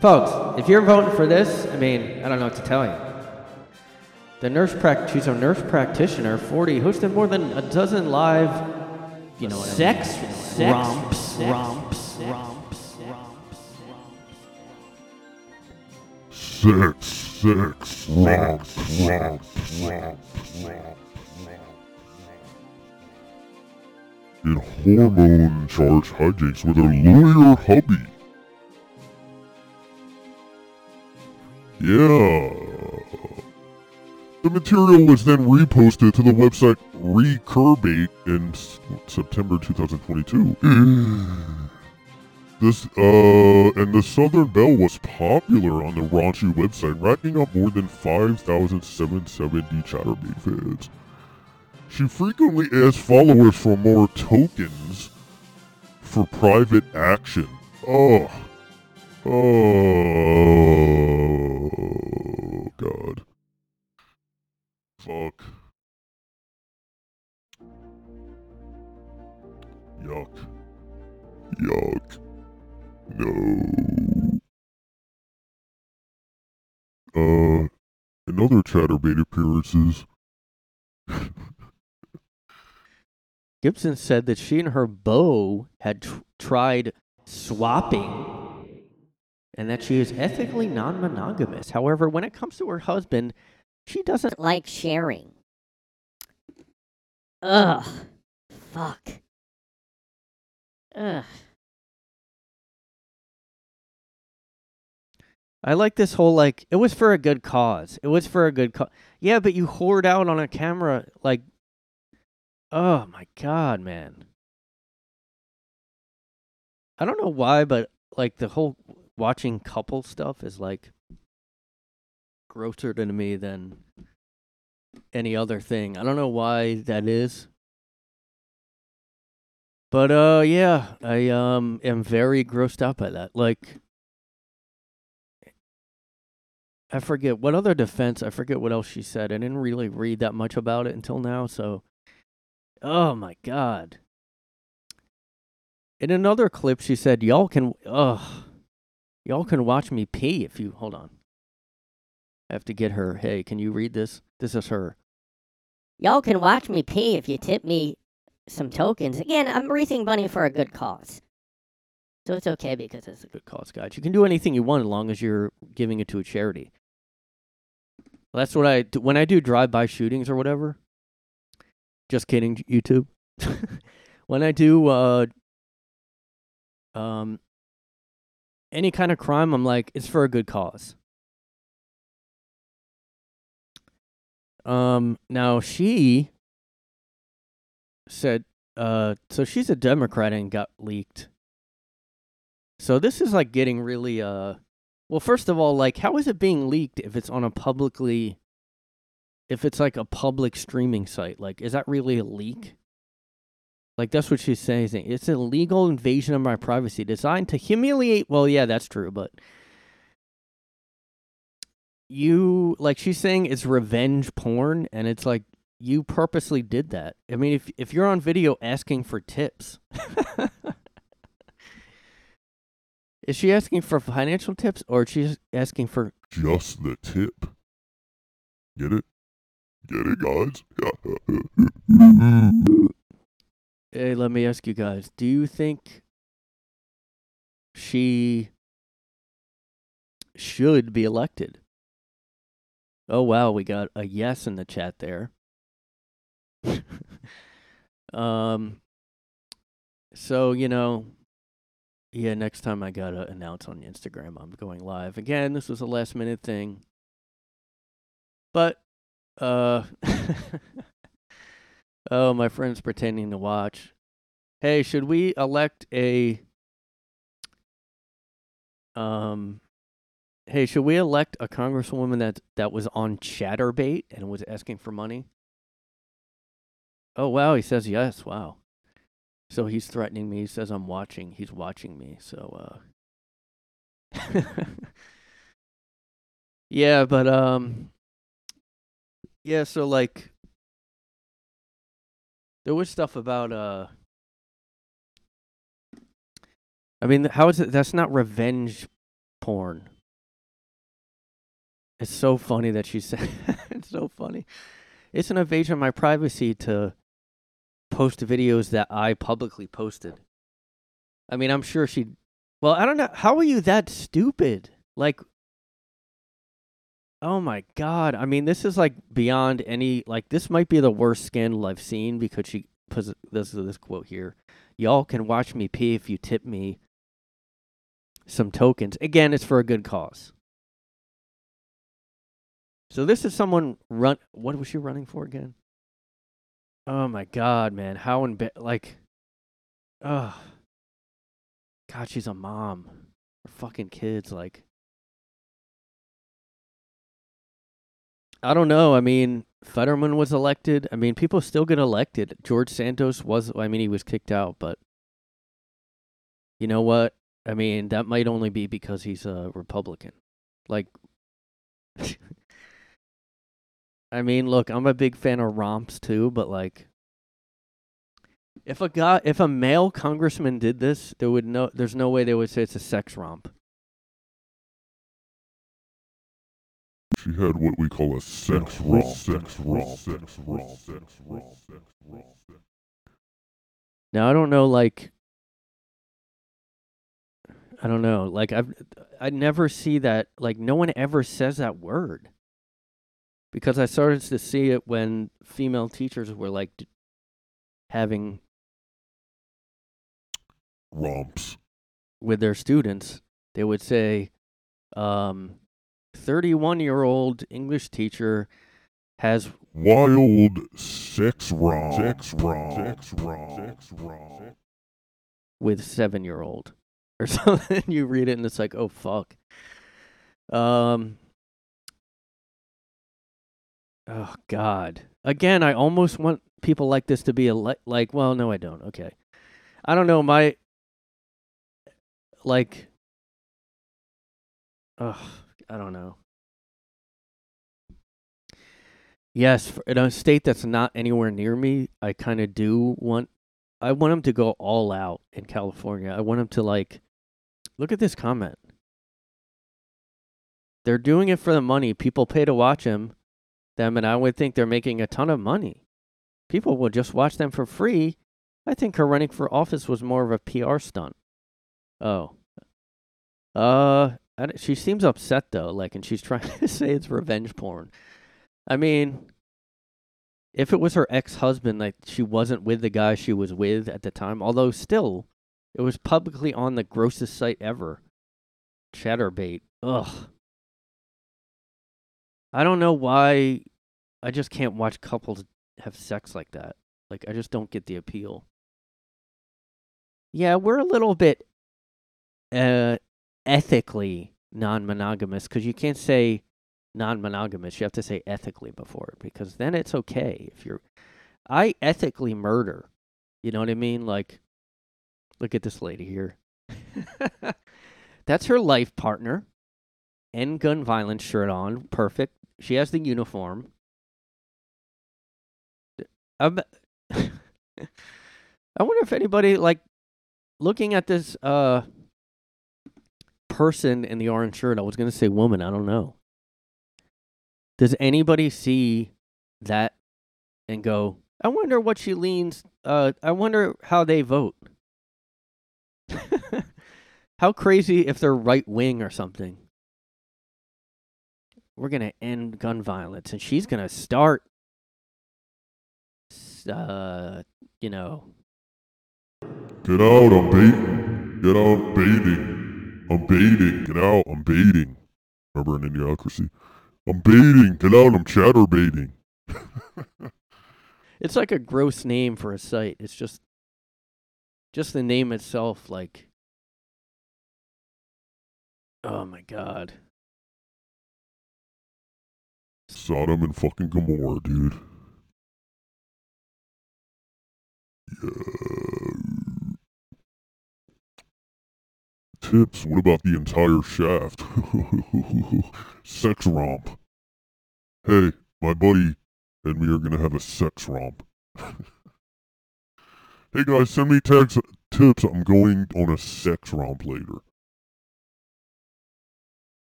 S1: Folks, if you're voting for this, I mean, I don't know what to tell you. The nurse prac she's a nurse practitioner, 40, hosted more than a dozen live you know sex, I mean? Sex. Romps, sex, romps, romps, romps,
S3: Sex, sex, romps, romps, romps, In hormone charged hijinks with her lawyer hubby. Yeah. The material was then reposted to the website Recurbate in September 2022. this, uh, and the Southern Belle was popular on the raunchy website, racking up more than 5,770 Chaturbate fans. She frequently asked followers for more tokens for private action. Oh. Oh, God. Fuck. Yuck. Yuck. No. Uh, another Chaturbate appearances.
S1: Gibson said that she and her beau had tr- tried swapping and that she is ethically non monogamous. However, when it comes to her husband, she doesn't
S4: like sharing. Ugh. Fuck. Ugh.
S1: I like this whole like it was for a good cause. It was for a good cause. Yeah, but you whored out on a camera like Oh my god, man. I don't know why, but like the whole watching couple stuff is like grosser to me than any other thing. I don't know why that is. But uh yeah, I um am very grossed out by that. Like I forget what other defense, I forget what else she said. I didn't really read that much about it until now, so Oh my god. In another clip she said, "Y'all can ugh. Y'all can watch me pee if you hold on." I have to get her. Hey, can you read this? This is her.
S4: Y'all can watch me pee if you tip me some tokens. Again, I'm raising money for a good cause. So it's okay because it's a
S1: Good cause, guys. You can do anything you want as long as you're giving it to a charity. Well, that's what I do when I do drive-by shootings or whatever. Just kidding, YouTube. when I do uh um any kind of crime, I'm like it's for a good cause. Um now she said uh so she's a Democrat and got leaked. So this is like getting really uh well first of all like how is it being leaked if it's on a publicly if it's like a public streaming site like is that really a leak? Like that's what she's saying. It's a legal invasion of my privacy designed to humiliate well yeah that's true but you like she's saying it's revenge porn and it's like you purposely did that. I mean if if you're on video asking for tips Is she asking for financial tips or she's asking for
S3: Just the tip. Get it? Get it, guys?
S1: Hey, let me ask you guys, do you think she should be elected? Oh wow, we got a yes in the chat there. um so, you know, yeah, next time I gotta announce on Instagram I'm going live. Again, this was a last minute thing. But uh Oh, my friend's pretending to watch. Hey, should we elect a um Hey, should we elect a congresswoman that that was on Chaturbate and was asking for money? Oh wow, he says yes. Wow. So he's threatening me. He says I'm watching. He's watching me. So uh Yeah, but um yeah, so like there was stuff about uh I mean, how is it that's not revenge porn? It's so funny that she said it's so funny. It's an invasion of my privacy to post videos that I publicly posted. I mean, I'm sure she Well, I don't know. How are you that stupid? Like Oh my god. I mean, this is like beyond any like this might be the worst scandal I've seen because she puts this this quote here. Y'all can watch me pee if you tip me some tokens. Again, it's for a good cause. So this is someone run what was she running for again? Oh my god, man. How in like oh God, she's a mom. Her fucking kids like I don't know. I mean, Fetterman was elected. I mean, people still get elected. George Santos was, I mean, he was kicked out, but you know what? I mean, that might only be because he's a Republican. Like, I mean, look, I'm a big fan of romps too, but like, if a guy, if a male congressman did this, there would no, there's no way they would say it's a sex romp.
S3: She had what we call a sex romp, sex romp, sex romp, sex romp, sex romp.
S1: Now I don't know, like, I don't know, like I've, I never see that, like no one ever says that word, because I started to see it when female teachers were like d- having
S3: Romps.
S1: with their students. They would say, Um, 31 year old English teacher has
S3: Wild sex romp. Sex romp. Sex romp. Sex romp.
S1: with seven year old or something. you read it and it's like, oh fuck. Um. Oh God. Again, I almost want people like this to be a le- like. Well, no, I don't. Okay. I don't know. My like. Ugh. I don't know. Yes, in a state that's not anywhere near me, I kind of do want. I want him to go all out in California. I want him to like. Look at this comment. They're doing it for the money. People pay to watch him, them, and I would think they're making a ton of money. People will just watch them for free. I think her running for office was more of a PR stunt. Oh. Uh, she seems upset though, like, and she's trying to say it's revenge porn. I mean, if it was her ex-husband, like she wasn't with the guy she was with at the time, although still, it was publicly on the grossest site ever. Chaturbate. Ugh. I don't know why. I just can't watch couples have sex like that. Like I just don't get the appeal. Yeah, we're a little bit uh ethically non-monogamous cuz you can't say non-monogamous. You have to say ethically before because then it's okay if you're I ethically murder. You know what I mean? Like look at this lady here. That's her life partner. End gun violence shirt on. Perfect. She has the uniform. I wonder if anybody like looking at this uh person in the orange shirt. I was gonna say woman. I don't know. Does anybody see that and go? I wonder what she leans. Uh, I wonder how they vote. how crazy if they're right wing or something. We're gonna end gun violence, and she's gonna start. Uh, you know,
S3: Get out, I'm baiting. Get out, I'm baiting. I'm baiting. Get out, I'm baiting. Remember in Idiocracy? I'm baiting. Get out, I'm chatterbaiting.
S1: it's like a gross name for a site. It's just, just the name itself. Like, oh my god.
S3: Sodom and fucking Gomorrah, dude. Yeah. Tips, what about the entire shaft? sex romp. Hey, my buddy and me are gonna have a sex romp. hey guys, send me text tips. I'm going on a sex romp later.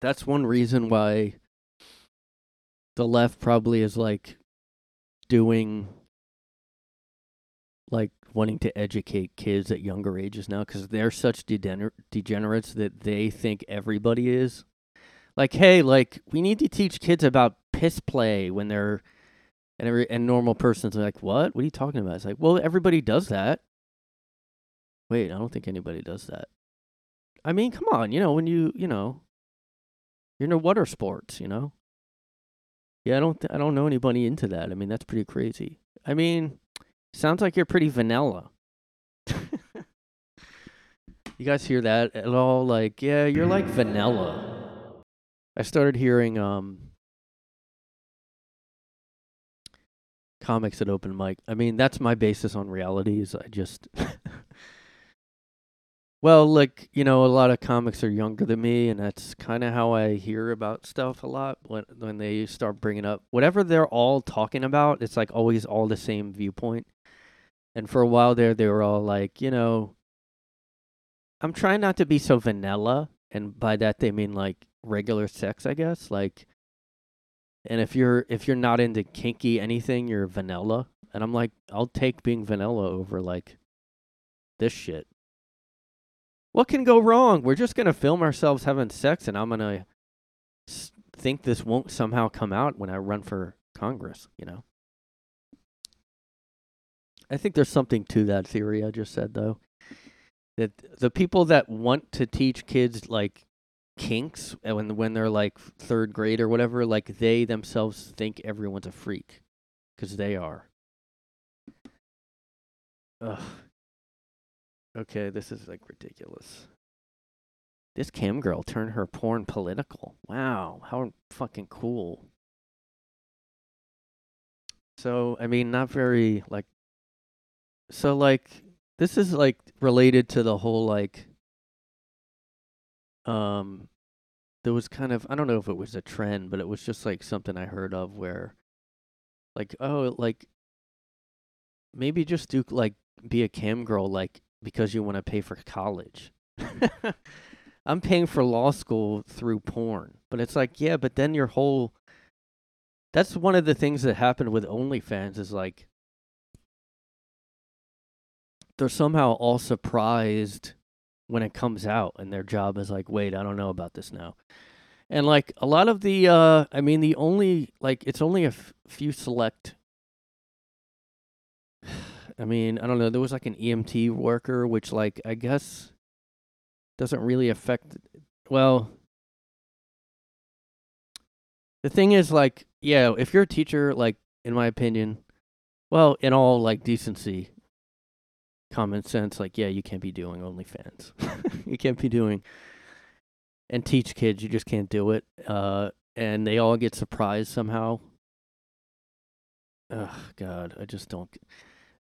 S1: That's one reason why the left probably is like doing like wanting to educate kids at younger ages now because they're such degener- degenerates that they think everybody is. Like hey like we need to teach kids about piss play when they're and every and normal person's like what? What are you talking about? It's like well everybody does that. Wait i don't think anybody does that. I mean come on you know when you you know you're into water sports you know yeah i don't th- i don't know anybody into that i mean that's pretty crazy i mean Sounds like you're pretty vanilla. you guys hear that at all? Like, yeah, you're like vanilla. I started hearing um comics at open mic. I mean, that's my basis on reality is I just Well, like, you know, a lot of comics are younger than me and that's kind of how I hear about stuff a lot when when they start bringing up whatever they're all talking about, it's like always all the same viewpoint. And for a while there, they were all like, you know, I'm trying not to be so vanilla. And by that, they mean like regular sex, I guess. Like, and if you're if you're not into kinky anything, you're vanilla. And I'm like, I'll take being vanilla over like this shit. What can go wrong? We're just gonna film ourselves having sex, and I'm gonna s- think this won't somehow come out when I run for Congress. You know. I think there's something to that theory I just said though. That the people that want to teach kids like kinks and when when they're like third grade or whatever, like they themselves think everyone's a freak because they are. Ugh. Okay, this is like ridiculous. This cam girl turned her porn political. Wow, how fucking cool. So, I mean, not very like so like this is like related to the whole like um there was kind of I don't know if it was a trend, but it was just like something I heard of where like oh like maybe just do like be a cam girl like because you want to pay for college. I'm paying for law school through porn. But it's like, yeah, but then your whole That's one of the things that happened with OnlyFans is like they're somehow all surprised when it comes out and their job is like, "Wait, I don't know about this now." And like a lot of the uh I mean the only like it's only a f- few select I mean, I don't know, there was like an EMT worker which like I guess doesn't really affect well the thing is like yeah if you're a teacher like in my opinion well in all like decency common sense like yeah you can't be doing OnlyFans. You can't be doing and teach kids you just can't do it uh and they all get surprised somehow. Oh god i just don't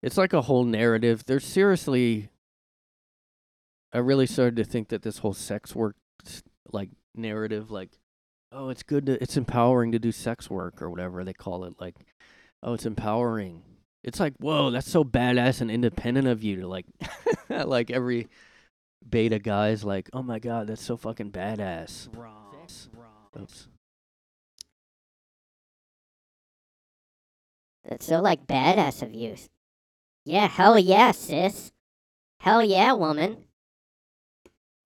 S1: it's like a whole narrative there's seriously I really started to think that this whole sex work like narrative like oh it's good to it's empowering to do sex work or whatever they call it like oh it's empowering it's like whoa that's so badass and independent of you to like like every beta guy's like oh my god that's so fucking badass
S6: Wrong. Wrong.
S1: Oops.
S4: That's so like badass of you. Yeah, hell yeah, sis. Hell yeah, woman.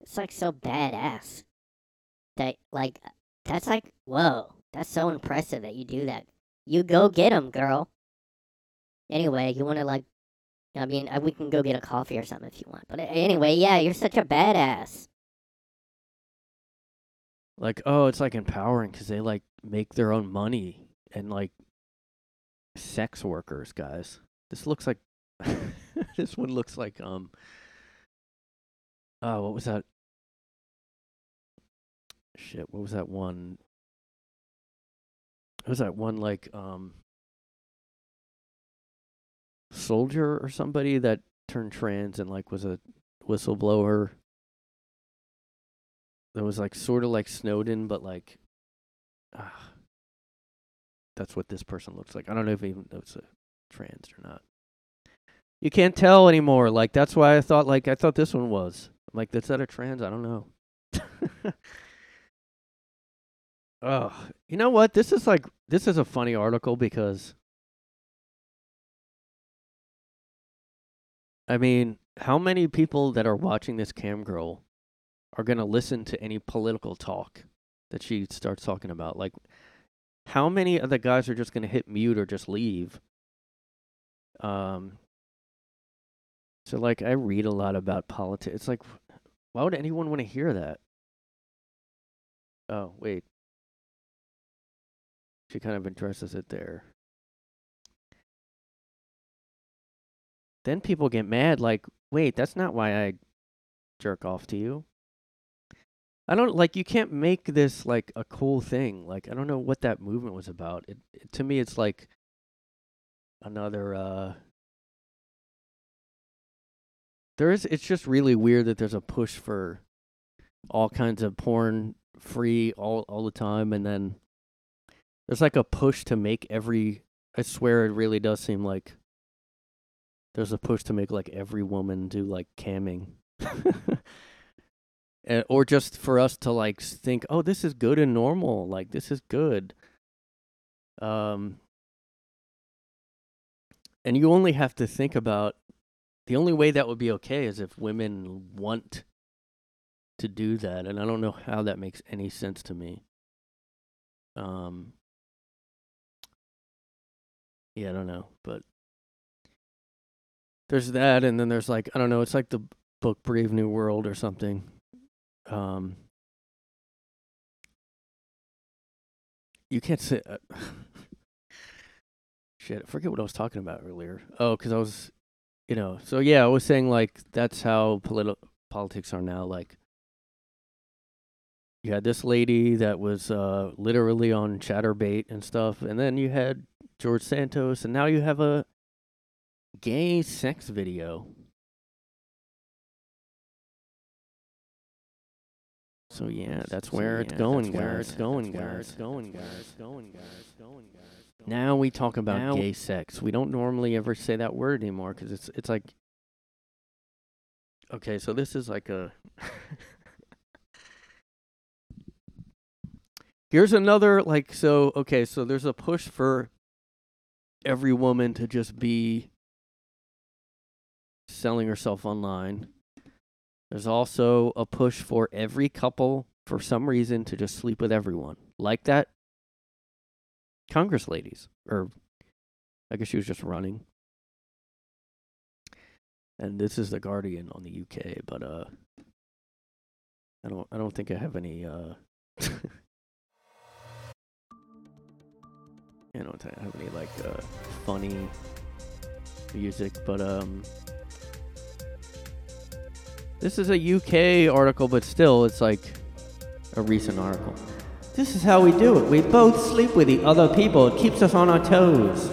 S4: It's like so badass. That like that's like whoa. That's so impressive that you do that. You go get 'em, girl. Anyway, you want to like I mean, uh, we can go get a coffee or something if you want. But uh, anyway, yeah, you're such a badass.
S1: like oh it's like empowering because they like make their own money and like sex workers guys this looks like this one looks like um oh what was that shit what was that one what was that one like um soldier or somebody that turned trans and like was a whistleblower that was like sort of like Snowden, but like, ah, that's what this person looks like. I don't know if even though it's a trans or not. You can't tell anymore. Like that's why I thought like I thought this one was. I'm like that's that a trans? I don't know. oh, you know what? This is like this is a funny article because I mean, how many people that are watching this cam girl are going to listen to any political talk that she starts talking about. Like, how many of the guys are just going to hit mute or just leave? Um. So, like, I read a lot about politics. It's like, why would anyone want to hear that? Oh, wait. She kind of addresses it there. Then people get mad, like, wait, that's not why I jerk off to you. I don't like you can't make this like a cool thing. Like I don't know what that movement was about. It, it to me it's like another uh there is it's just really weird that there's a push for all kinds of porn free all all the time and then there's like a push to make every I swear it really does seem like there's a push to make like every woman do like camming. Uh, or just for us to like think, oh, this is good and normal. Like this is good. Um, and you only have to think about the only way that would be okay is if women want to do that, and I don't know how that makes any sense to me. Um, yeah, I don't know, but there's that, and then there's like I don't know, it's like the book Brave New World or something um you can't say. Uh, shit, I forget what I was talking about earlier. Oh, because I was, you know, so yeah, I was saying like that's how politi- politics are now. Like, you had this lady that was uh, literally on Chaturbate and stuff, and then you had George Santos, and now you have a gay sex video. So yeah, that's where it's going, where it's going, where it's going, guys, going, guys, going, guys. Now we talk about
S6: Now-
S1: gay sex. We don't normally ever say that word anymore because it's it's like. Okay, so this is like a. Here's another like so okay, so there's a push for every woman to just be selling herself online. There's also a push for every couple for some reason to just sleep with everyone. Like that Congress ladies or I guess she was just running. And this is the Guardian on the UK, but uh I don't I don't think I have any uh I don't have any like uh funny music, but um this is a UK article, but still it's like a recent article.
S6: This is how we do it. We both sleep with the other people. It keeps us on our toes.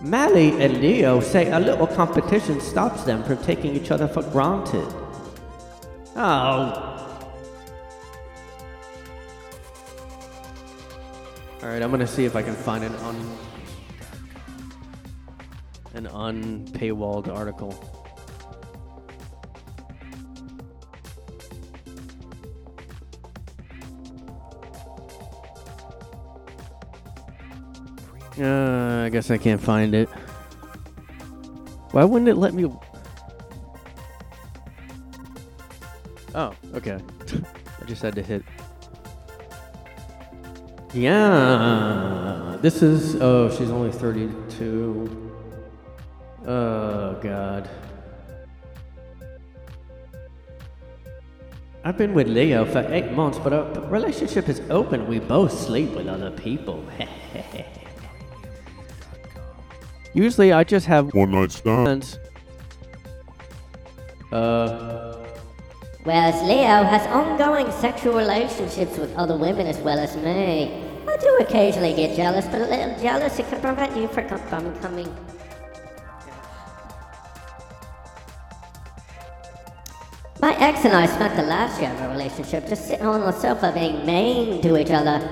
S6: Mally and Leo say a little competition stops them from taking each other for granted. Oh,
S1: All right, I'm gonna see if I can find an un an unpaywalled article. Uh, I guess I can't find it. Why wouldn't it let me? Oh, okay. I just had to hit yeah, this is. Oh, she's only 32. Oh, God.
S6: I've been with Leo for eight months, but our relationship is open. We both sleep with other people.
S1: Usually I just have
S3: One night
S1: stands. Uh,
S4: Whereas Leo has ongoing sexual relationships with other women as well as me. I do occasionally get jealous, but a little jealousy can prevent you from from coming. My ex and I spent the last year of our relationship just sitting on the sofa being mean to each other.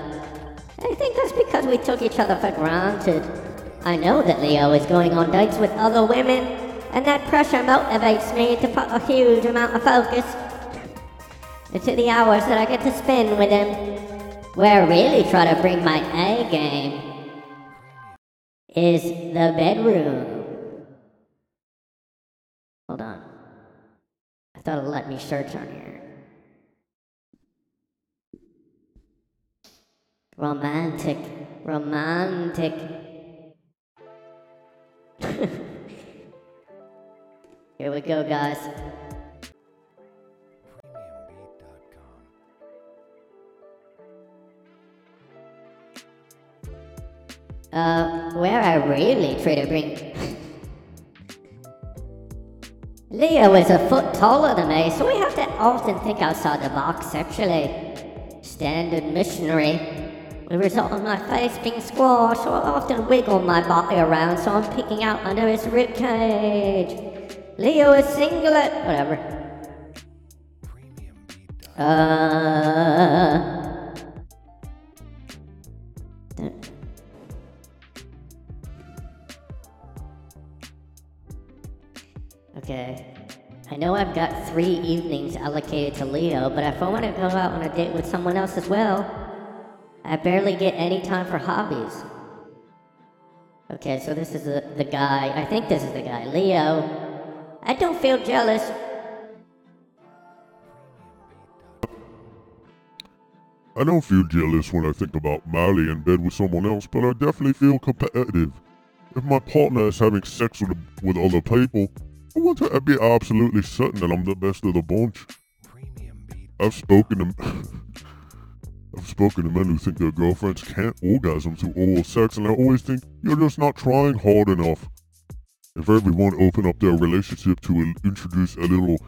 S4: I think that's because we took each other for granted. I know that Leo is going on dates with other women, and that pressure motivates me to put a huge amount of focus into the hours that I get to spend with him. Where I really try to bring my A game is the bedroom. Hold on. I thought it let me search on here. Romantic. Romantic. Here we go, guys. Uh, where I really try to bring. Leo is a foot taller than me, so we have to often think outside the box actually. Standard missionary. The result of my face being squashed, so I often wiggle my body around so I'm peeking out under his ribcage. Leo is singlet. Whatever. Uh. Okay. I know I've got three evenings allocated to Leo, but if I want to go out on a date with someone else as well, I barely get any time for hobbies. Okay, so this is the, the guy. I think this is the guy. Leo. I don't feel jealous.
S3: I don't feel jealous when I think about Mally in bed with someone else, but I definitely feel competitive. If my partner is having sex with, with other people, I want to be absolutely certain that I'm the best of the bunch. I've spoken to I've spoken to men who think their girlfriends can't orgasm through oral sex, and I always think you're just not trying hard enough. If everyone opened up their relationship to in- introduce a little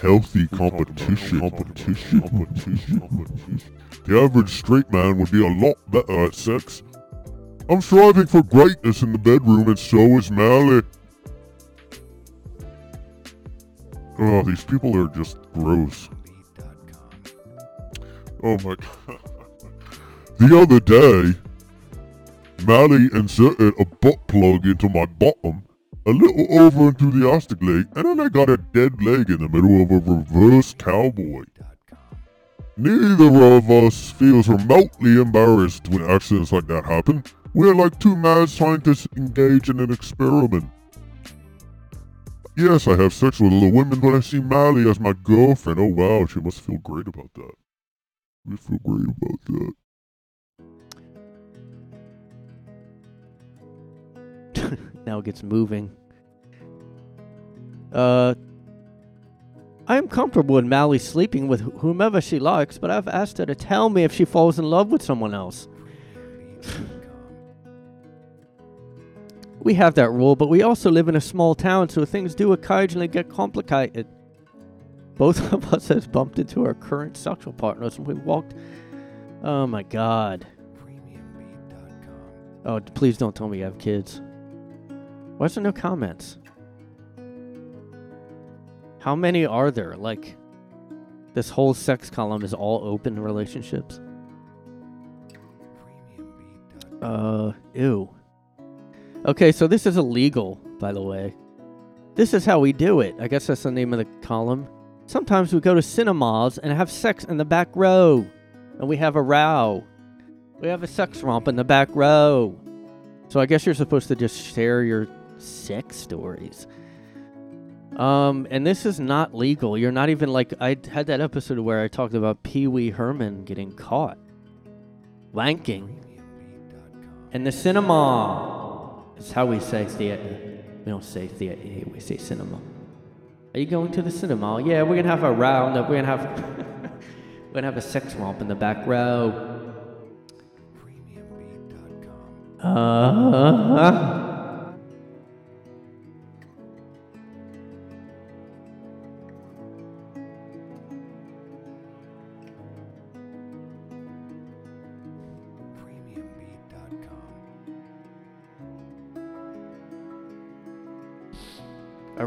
S3: healthy competition, competition, competition, competition, the average straight man would be a lot better at sex. I'm striving for greatness in the bedroom, and so is Mally. Oh, these people are just gross. Oh my god. The other day, Mally inserted a butt plug into my bottom, a little over enthusiastically, and then I got a dead leg in the middle of a reverse cowboy. Neither of us feels remotely embarrassed when accidents like that happen. We're like two mad scientists engaged in an experiment. Yes, I have sex with other women, but I see Mally as my girlfriend. Oh wow, she must feel great about that. We feel great about that.
S1: now it gets moving. Uh, I am comfortable with Mally sleeping with wh- whomever she likes, but I've asked her to tell me if she falls in love with someone else. we have that rule, but we also live in a small town, so things do occasionally get complicated. Both of us has bumped into our current sexual partners and we walked. Oh my god. Oh, please don't tell me you have kids. Why is there no comments? How many are there? Like, this whole sex column is all open relationships? Uh, ew. Okay, so this is illegal, by the way. This is how we do it. I guess that's the name of the column. Sometimes we go to cinemas and have sex in the back row. And we have a row. We have a sex romp in the back row. So I guess you're supposed to just share your sex stories. Um, and this is not legal. You're not even like I had that episode where I talked about Pee Wee Herman getting caught wanking in the cinema. It's how we say theater. We don't say theater. We say cinema. Are you going to the cinema? Yeah, we're gonna have a round. We're gonna have we're gonna have a sex romp in the back row. Uh,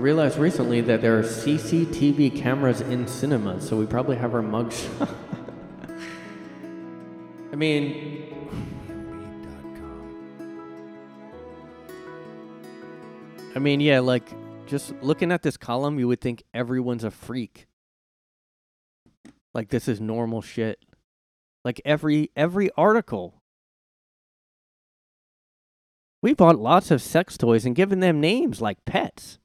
S1: realized recently that there are CCTV cameras in cinemas, so we probably have our mugshot. I mean, I mean, yeah, like just looking at this column, you would think everyone's a freak. Like this is normal shit. Like every every article. We bought lots of sex toys and given them names like pets.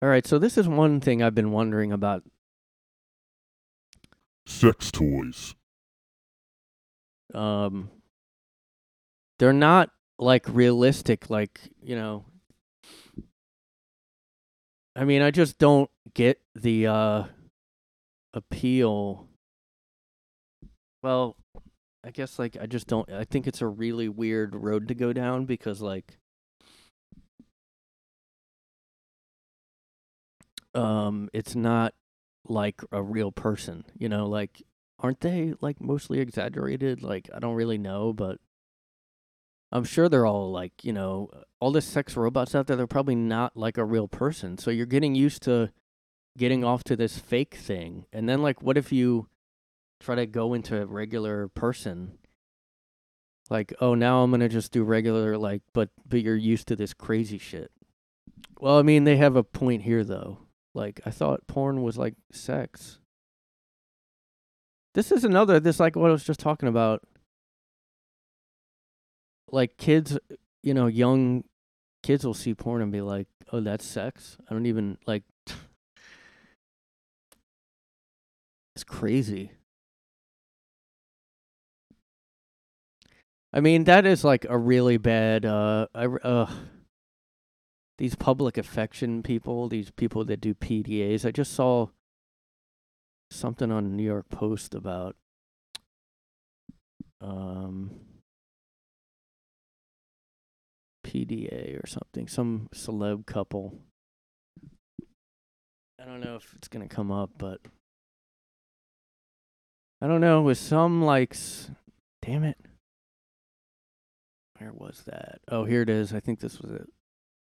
S1: All right, so this is one thing I've been wondering about.
S3: Sex toys.
S1: Um, they're not like realistic, like you know. I mean, I just don't get the uh appeal. Well, I guess like I just don't. I think it's a really weird road to go down because like. Um, it's not like a real person, you know, like aren't they like mostly exaggerated? Like I don't really know, but I'm sure they're all like, you know, all this sex robots out there, they're probably not like a real person. So you're getting used to getting off to this fake thing. And then like what if you try to go into a regular person? Like, oh now I'm gonna just do regular like but but you're used to this crazy shit. Well, I mean they have a point here though. Like I thought porn was like sex. This is another this like what I was just talking about. Like kids, you know, young kids will see porn and be like, "Oh, that's sex." I don't even like It's crazy. I mean, that is like a really bad uh I uh these public affection people, these people that do PDAs. I just saw something on New York Post about um PDA or something, some celeb couple. I don't know if it's gonna come up, but I don't know. With some likes, damn it, where was that? Oh, here it is. I think this was it.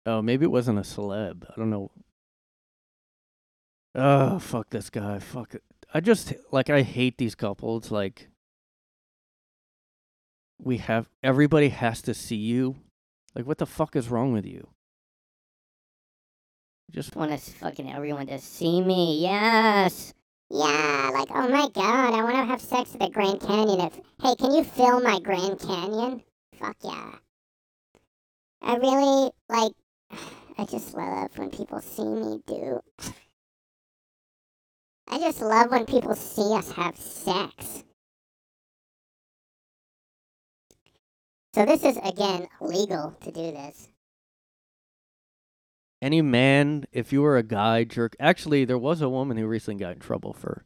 S1: Oh, maybe it wasn't a celeb. I don't know. Oh, fuck this guy. Fuck it. I just like I hate these couples. Like we have everybody has to see you. Like what the fuck is wrong with you? Just
S7: want us fucking everyone to see me. Yes. Yeah, like oh my god, I want to have sex at the Grand Canyon. If hey, can you film my Grand Canyon? Fuck yeah. I really like. I just love when people see me do. I just love when people see us have sex. So this is again legal to do this.
S1: any man, if you were a guy jerk. Actually, there was a woman who recently got in trouble for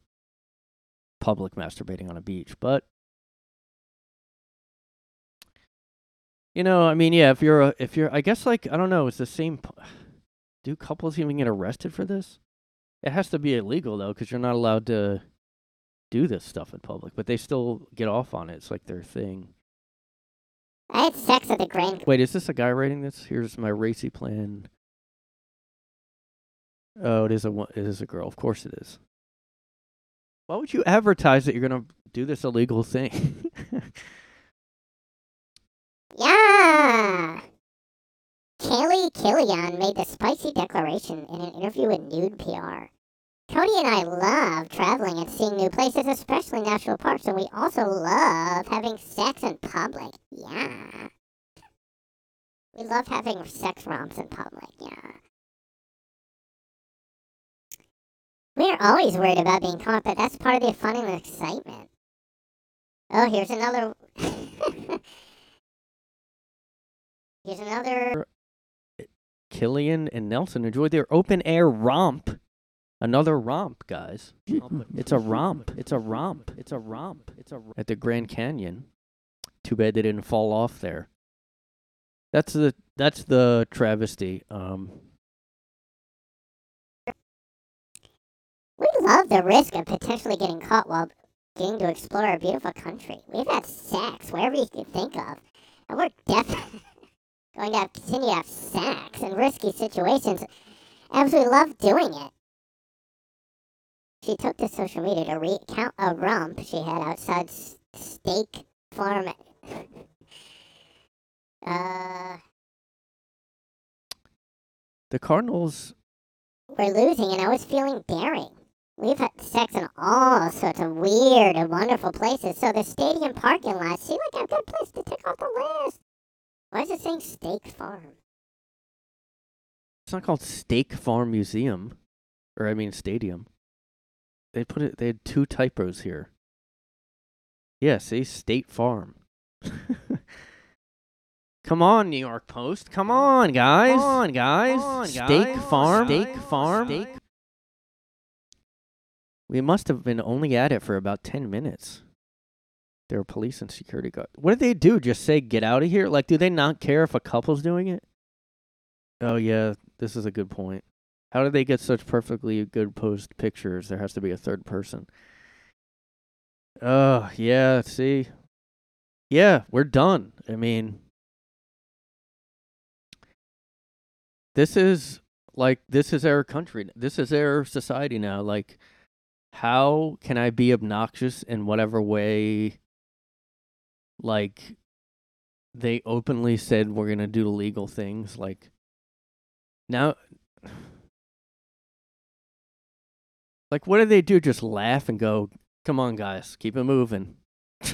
S1: public masturbating on a beach, but you know, I mean, yeah, if you're a, if you're, I guess like I don't know, it's the same. p- Do couples even get arrested for this? It has to be illegal though, because you're not allowed to do this stuff in public, but they still get off on it. It's like their thing.
S7: I had sex at the Grand.
S1: Wait, is this a guy writing this? Here's my racy plan. Oh, it is a wo- it is a girl. Of course it is. Why would you advertise that you're gonna do this illegal thing?
S7: Yeah. Kaylee Killian made the spicy declaration in an interview with Nude PR. Cody and I love traveling and seeing new places, especially national parks, and we also love having sex in public. Yeah. We love having sex romps in public, yeah. We're always worried about being caught, but that's part of the fun and the excitement. Oh, here's another. here's another.
S1: Killian and Nelson enjoyed their open air romp. Another romp, guys. It's a romp. It's a romp. It's a romp. It's a romp. at the Grand Canyon. Too bad they didn't fall off there. That's the that's the travesty. Um,
S7: We love the risk of potentially getting caught while getting to explore our beautiful country. We've had sex wherever you can think of, and we're definitely going to continue to have sex in risky situations we love doing it. She took to social media to recount a rump she had outside Steak Farm. uh,
S1: the Cardinals
S7: we're losing, and I was feeling daring. We've had sex in all sorts of weird and wonderful places, so the stadium parking lot seemed like a good place to tick off the list. Why is it saying Steak Farm?
S1: It's not called Steak Farm Museum, or I mean Stadium. They put it. They had two typos here. Yeah, see State Farm. Come on, New York Post. Come on, guys. Come on, guys. Steak Farm. Steak Farm. Steak. We must have been only at it for about ten minutes. There were police and security guards. What did they do? Just say get out of here? Like, do they not care if a couple's doing it? Oh yeah, this is a good point. How did they get such perfectly good posed pictures? There has to be a third person. Oh, yeah, see. Yeah, we're done. I mean, this is like this is our country. This is our society now. Like how can I be obnoxious in whatever way like they openly said we're going to do illegal things like now like what do they do? Just laugh and go come on guys keep it moving.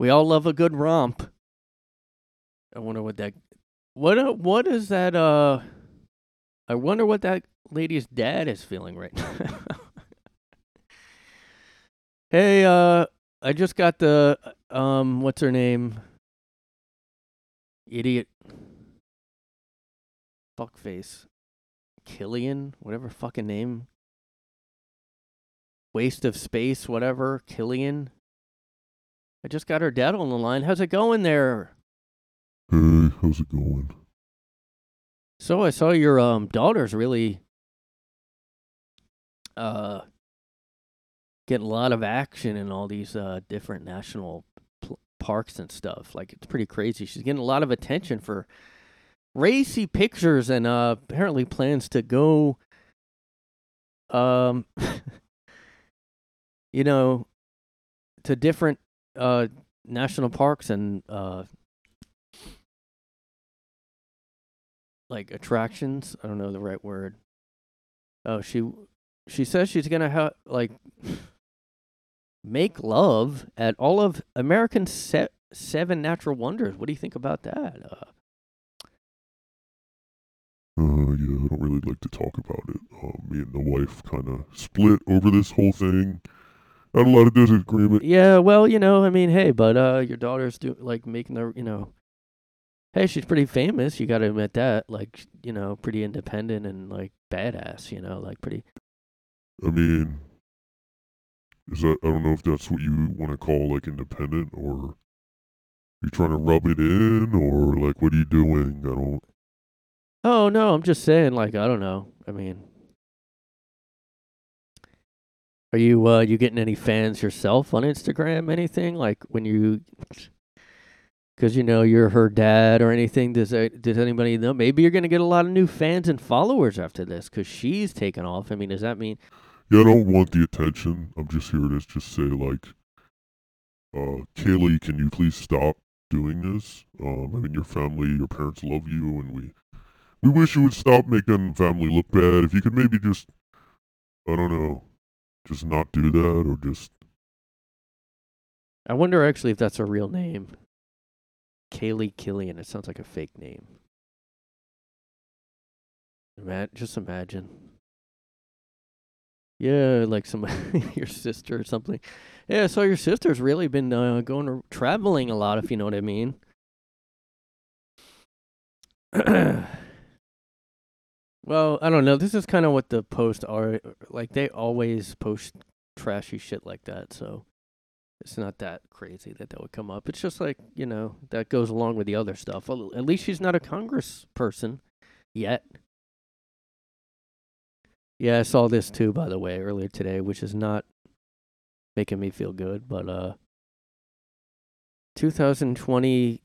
S1: We all love a good romp. I wonder what that what what is that uh i wonder what that lady's dad is feeling right now. Hey uh i just got the um what's her name idiot fuckface Killian, whatever fucking name. waste of space, whatever, Killian. I just got her dad on the line. How's it going there?
S3: Hey, how's it going?
S1: So I saw your um daughter's really uh getting a lot of action in all these uh different national pl- parks and stuff. Like it's pretty crazy. She's getting a lot of attention for racy pictures and uh apparently plans to go um you know to different uh national parks and uh like attractions. I don't know the right word. Oh, she she says she's gonna have like make love at all of American se- seven natural wonders. What do you think about that? Uh,
S3: Uh, yeah, I don't really like to talk about it. Uh, me and the wife kind of split over this whole thing. Had a lot of disagreement.
S1: yeah, well, you know, I mean, hey, but uh, your daughter's do like making the, you know, hey, she's pretty famous. You got to admit that, like, you know, pretty independent and like badass. You know, like pretty.
S3: I mean, is that I don't know if that's what you want to call like independent or you trying to rub it in or like what are you doing? I don't.
S1: Oh no, I'm just saying, like, I don't know. I mean, are you uh you getting any fans yourself on Instagram? Anything like when you, because you know you're her dad or anything? Does does anybody know? Maybe you're gonna get a lot of new fans and followers after this because she's taken off. I mean, does that mean?
S3: Yeah, I don't want the attention. I'm just here to just say like, uh, Kaylee, can you please stop doing this? Um, I mean, your family, your parents love you, and we we wish you would stop making family look bad. If you could maybe just, I don't know, just not do that, or just
S1: I wonder actually if that's a real name. Kaylee Killian. It sounds like a fake name. Just imagine. Yeah, like some your sister or something. Yeah, so your sister's really been uh, going to traveling a lot, if you know what I mean. well, I don't know. This is kind of what the posts are. Like, they always post trashy shit like that, so it's not that crazy that that would come up. It's just like, you know, that goes along with the other stuff. At least she's not a Congress person yet. Yeah, I saw this too, by the way, earlier today, which is not making me feel good. But uh, 2020,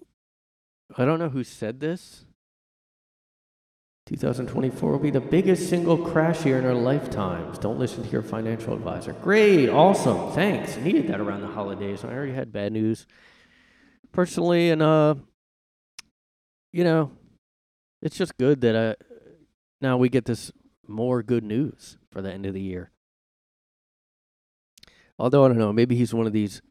S1: I don't know who said this. 2024 will be the biggest single crash year in our lifetimes. Don't listen to your financial advisor. Great, awesome, thanks. Needed that around the holidays. I already had bad news personally, and uh, you know, it's just good that uh, now we get this more good news for the end of the year. Although I don't know, maybe he's one of these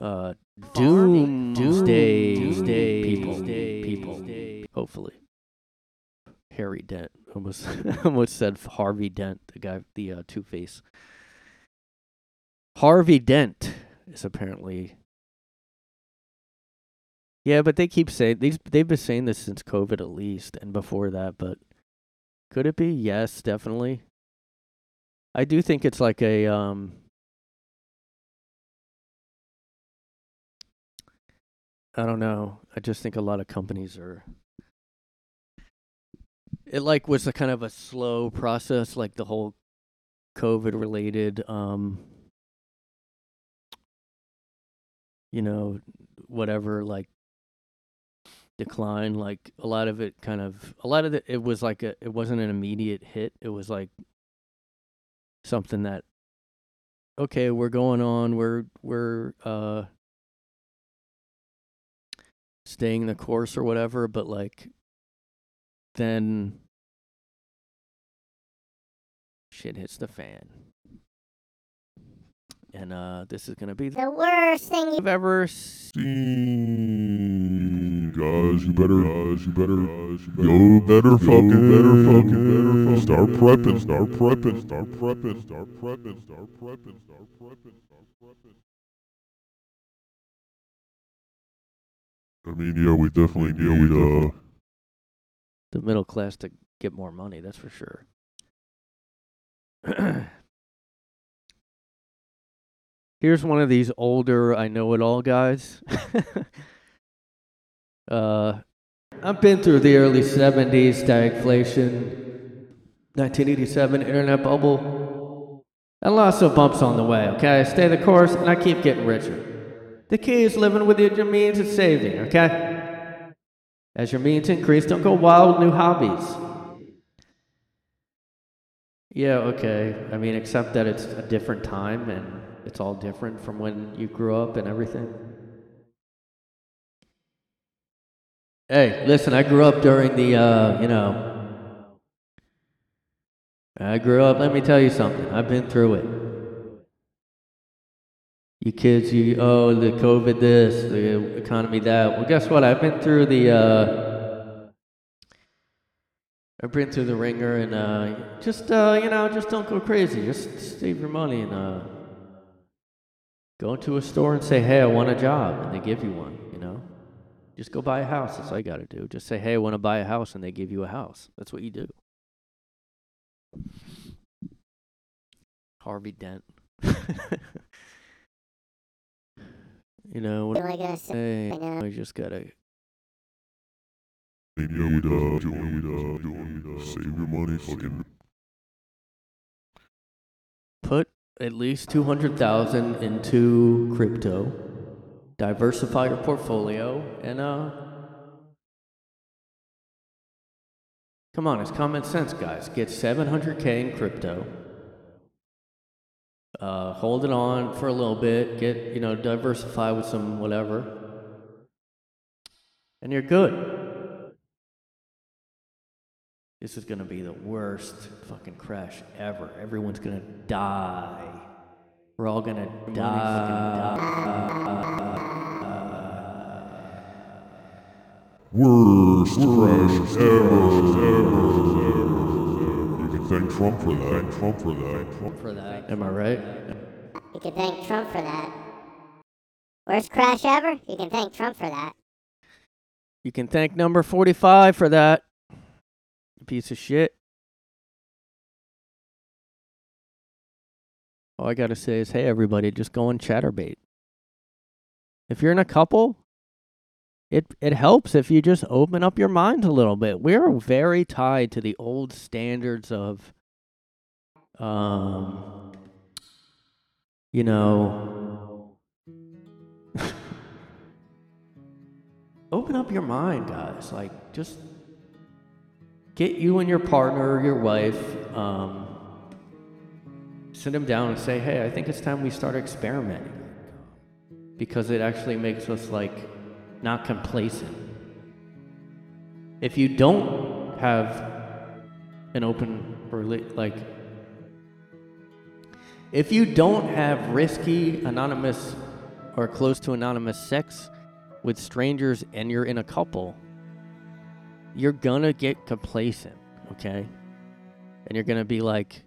S1: uh doomsday doomsday people people. Hopefully, Harry Dent almost almost said Harvey Dent, the guy, the uh, Two Face. Harvey Dent is apparently. Yeah, but they keep saying these. They've been saying this since COVID at least, and before that. But could it be? Yes, definitely. I do think it's like a um I don't know. I just think a lot of companies are it like was a kind of a slow process like the whole COVID related um you know whatever like decline like a lot of it kind of a lot of it it was like a it wasn't an immediate hit. It was like something that okay we're going on we're we're uh staying the course or whatever but like then shit hits the fan and uh this is gonna be the
S4: The worst thing you
S1: I've ever seen.
S3: Guys, you better, guys, you better, guys, you better, yo, better fucking, better fucking, better fucking, start prepping, start prepping, start prepping, start prepping, start prepping, start prepping, start prepping. I mean, yeah, we definitely need, uh,
S1: the middle class to get more money, that's for sure. Here's one of these older I know it all guys. uh I've been through the early 70s stagflation, 1987 internet bubble, and lots of bumps on the way, okay? I stay the course and I keep getting richer. The key is living within your means and saving, okay? As your means increase, don't go wild with new hobbies. Yeah, okay. I mean, except that it's a different time and it's all different from when you grew up and everything. Hey, listen, I grew up during the, uh, you know, I grew up, let me tell you something. I've been through it. You kids, you, oh, the COVID this, the economy that. Well, guess what? I've been through the, uh, I've been through the wringer and, uh, just, uh, you know, just don't go crazy. Just save your money and, uh, go into a store and say, hey, I want a job. And they give you one, you know? Just go buy a house. That's all you got to do. Just say, hey, I want to buy a house, and they give you a house. That's what you do. Harvey Dent. you know, what
S4: What am I gonna say? I
S1: just got to.
S3: Maybe I would, join, join, uh, save your money, fucking.
S1: put at least 200,000 into crypto, diversify your portfolio, and uh Come on, it's common sense, guys. Get 700k in crypto. Uh, hold it on for a little bit. Get, you know, diversify with some whatever. And you're good. This is going to be the worst fucking crash ever. Everyone's going to die. We're all going to die.
S3: Worst crash ever, ever, ever. You can thank Trump for that. Thank Trump for that. Trump
S1: For that. Am I right?
S4: You can thank Trump for that. Worst crash ever? You can thank Trump for that.
S1: You can thank number 45 for that. Piece of shit. All I got to say is, hey, everybody, just go on Chaturbate. If you're in a couple, it, it helps if you just open up your mind a little bit. We're very tied to the old standards of, um, you know, open up your mind, guys. Like, just get you and your partner, your wife, um, sit them down and say, hey, I think it's time we start experimenting. Because it actually makes us, like, not complacent. If you don't have an open, like, if you don't have risky, anonymous, or close to anonymous sex with strangers and you're in a couple, you're gonna get complacent, okay? And you're gonna be like,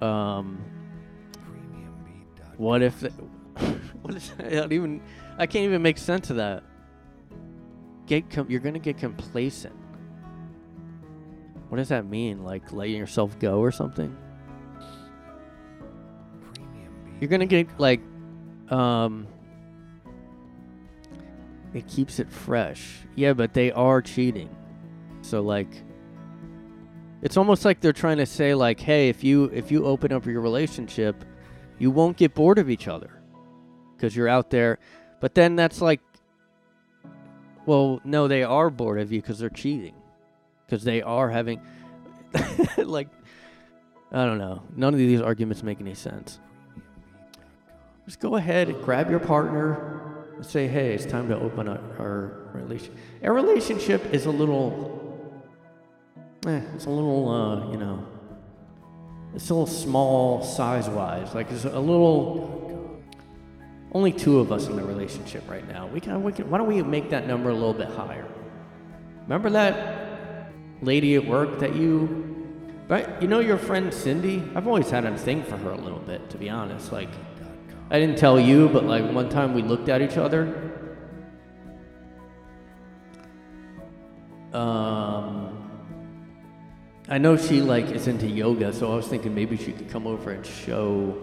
S1: um, what if, what is, even, I can't even make sense of that. Get, com- you're gonna get complacent. What does that mean? Like letting yourself go or something? You're gonna get like, um, it keeps it fresh. Yeah, but they are cheating. So like it's almost like they're trying to say like, "Hey, if you if you open up your relationship, you won't get bored of each other cuz you're out there." But then that's like well, no, they are bored of you cuz they're cheating. Cuz they are having like I don't know. None of these arguments make any sense. Just go ahead, and grab your partner, say, "Hey, it's time to open up our relation." Our relationship is a little, eh, it's a little, uh, you know, it's a little small size-wise. Like it's a little. Only two of us in the relationship right now. We can, we can. Why don't we make that number a little bit higher? Remember that lady at work that you, right? You know your friend Cindy. I've always had a thing for her a little bit, to be honest. Like. I didn't tell you, but like one time we looked at each other. Um, I know she like is into yoga, so I was thinking maybe she could come over and show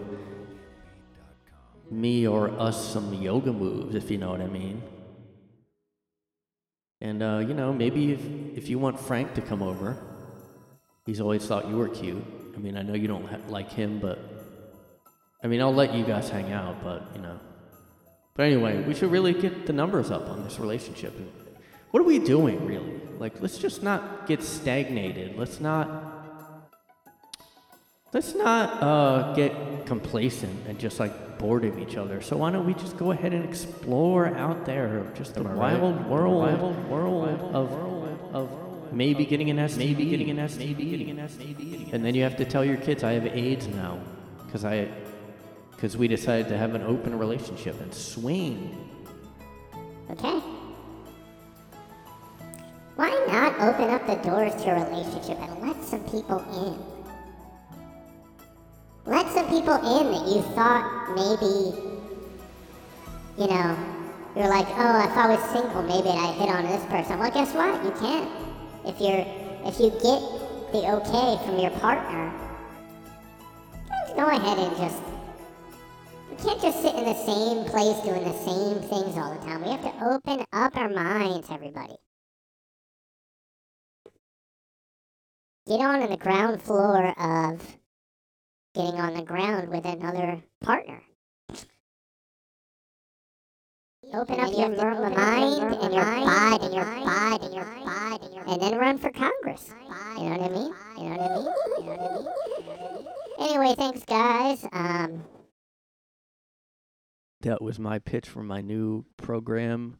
S1: me or us some yoga moves, if you know what I mean. And uh, you know, maybe if if you want Frank to come over, he's always thought you were cute. I mean, I know you don't ha- like him, but I mean, I'll let you guys hang out, but you know. But anyway, we should really get the numbers up on this relationship. What are we doing, really? Like, let's just not get stagnated. Let's not. Let's not uh, get complacent and just like bored of each other. So why don't we just go ahead and explore out there, just the wild
S6: right?
S1: world,
S6: Wild
S1: world of of maybe getting an STD, maybe getting an STD, maybe getting an STD, and then you have to tell your kids I have AIDS now because I because we decided to have an open relationship and swing.
S7: Okay? Why not open up the doors to a relationship and let some people in? Let some people in that you thought maybe, you know, you're like, oh, if I was single, maybe I hit on this person. Well, guess what? You can't. If you're, if you get the okay from your partner, go ahead and just we can't just sit in the same place doing the same things all the time. We have to open up our minds, everybody. Get on in the ground floor of getting on the ground with another partner. Open up your mer- mind and your body and your body and your body your and then run for Congress. You know what I mean? You know what I mean? You know what I mean? Anyway, thanks guys. Um
S1: That was my pitch for my new program.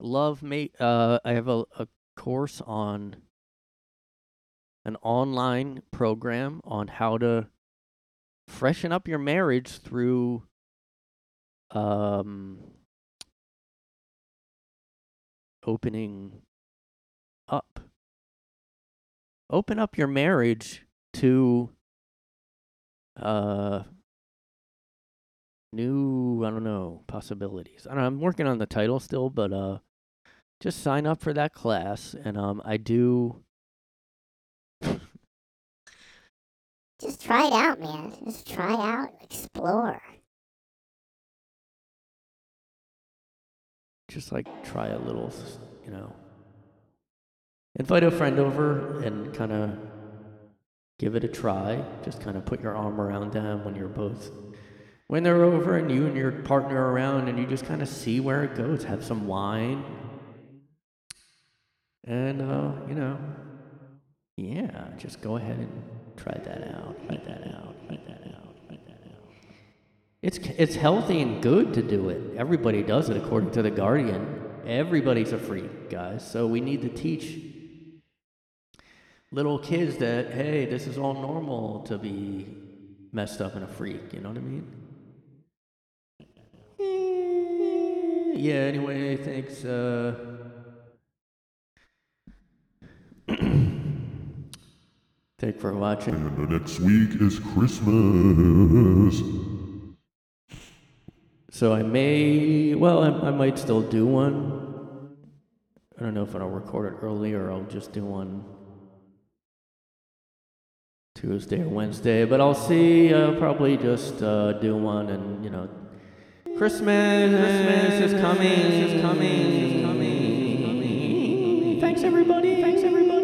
S1: Love mate. Uh, I have a, a course on an online program on how to freshen up your marriage through um opening up. Open up your marriage to uh new i don't know possibilities I don't know, i'm working on the title still but uh just sign up for that class and um i do
S7: Just try it out, man. Just try out, explore.
S1: just like try a little you know invite a friend over and kind of give it a try just kind of put your arm around them when you're both when they're over and you and your partner are around and you just kind of see where it goes have some wine and uh you know yeah just go ahead and try that out try that out try that out try that out it's it's healthy and good to do it. Everybody does it according to the Guardian. Everybody's a freak, guys. So we need to teach little kids that hey, this is all normal to be messed up and a freak. You know what I mean? Yeah. Anyway, thanks. Uh, thank for watching.
S3: And the next week is Christmas.
S1: So I may, well, I, I might still do one. I don't know if I'll record it early or I'll just do one Tuesday or Wednesday, but I'll see. I'll probably just uh, do one and, you know, Christmas, Christmas is coming, is coming, is coming. Thanks everybody, thanks everybody.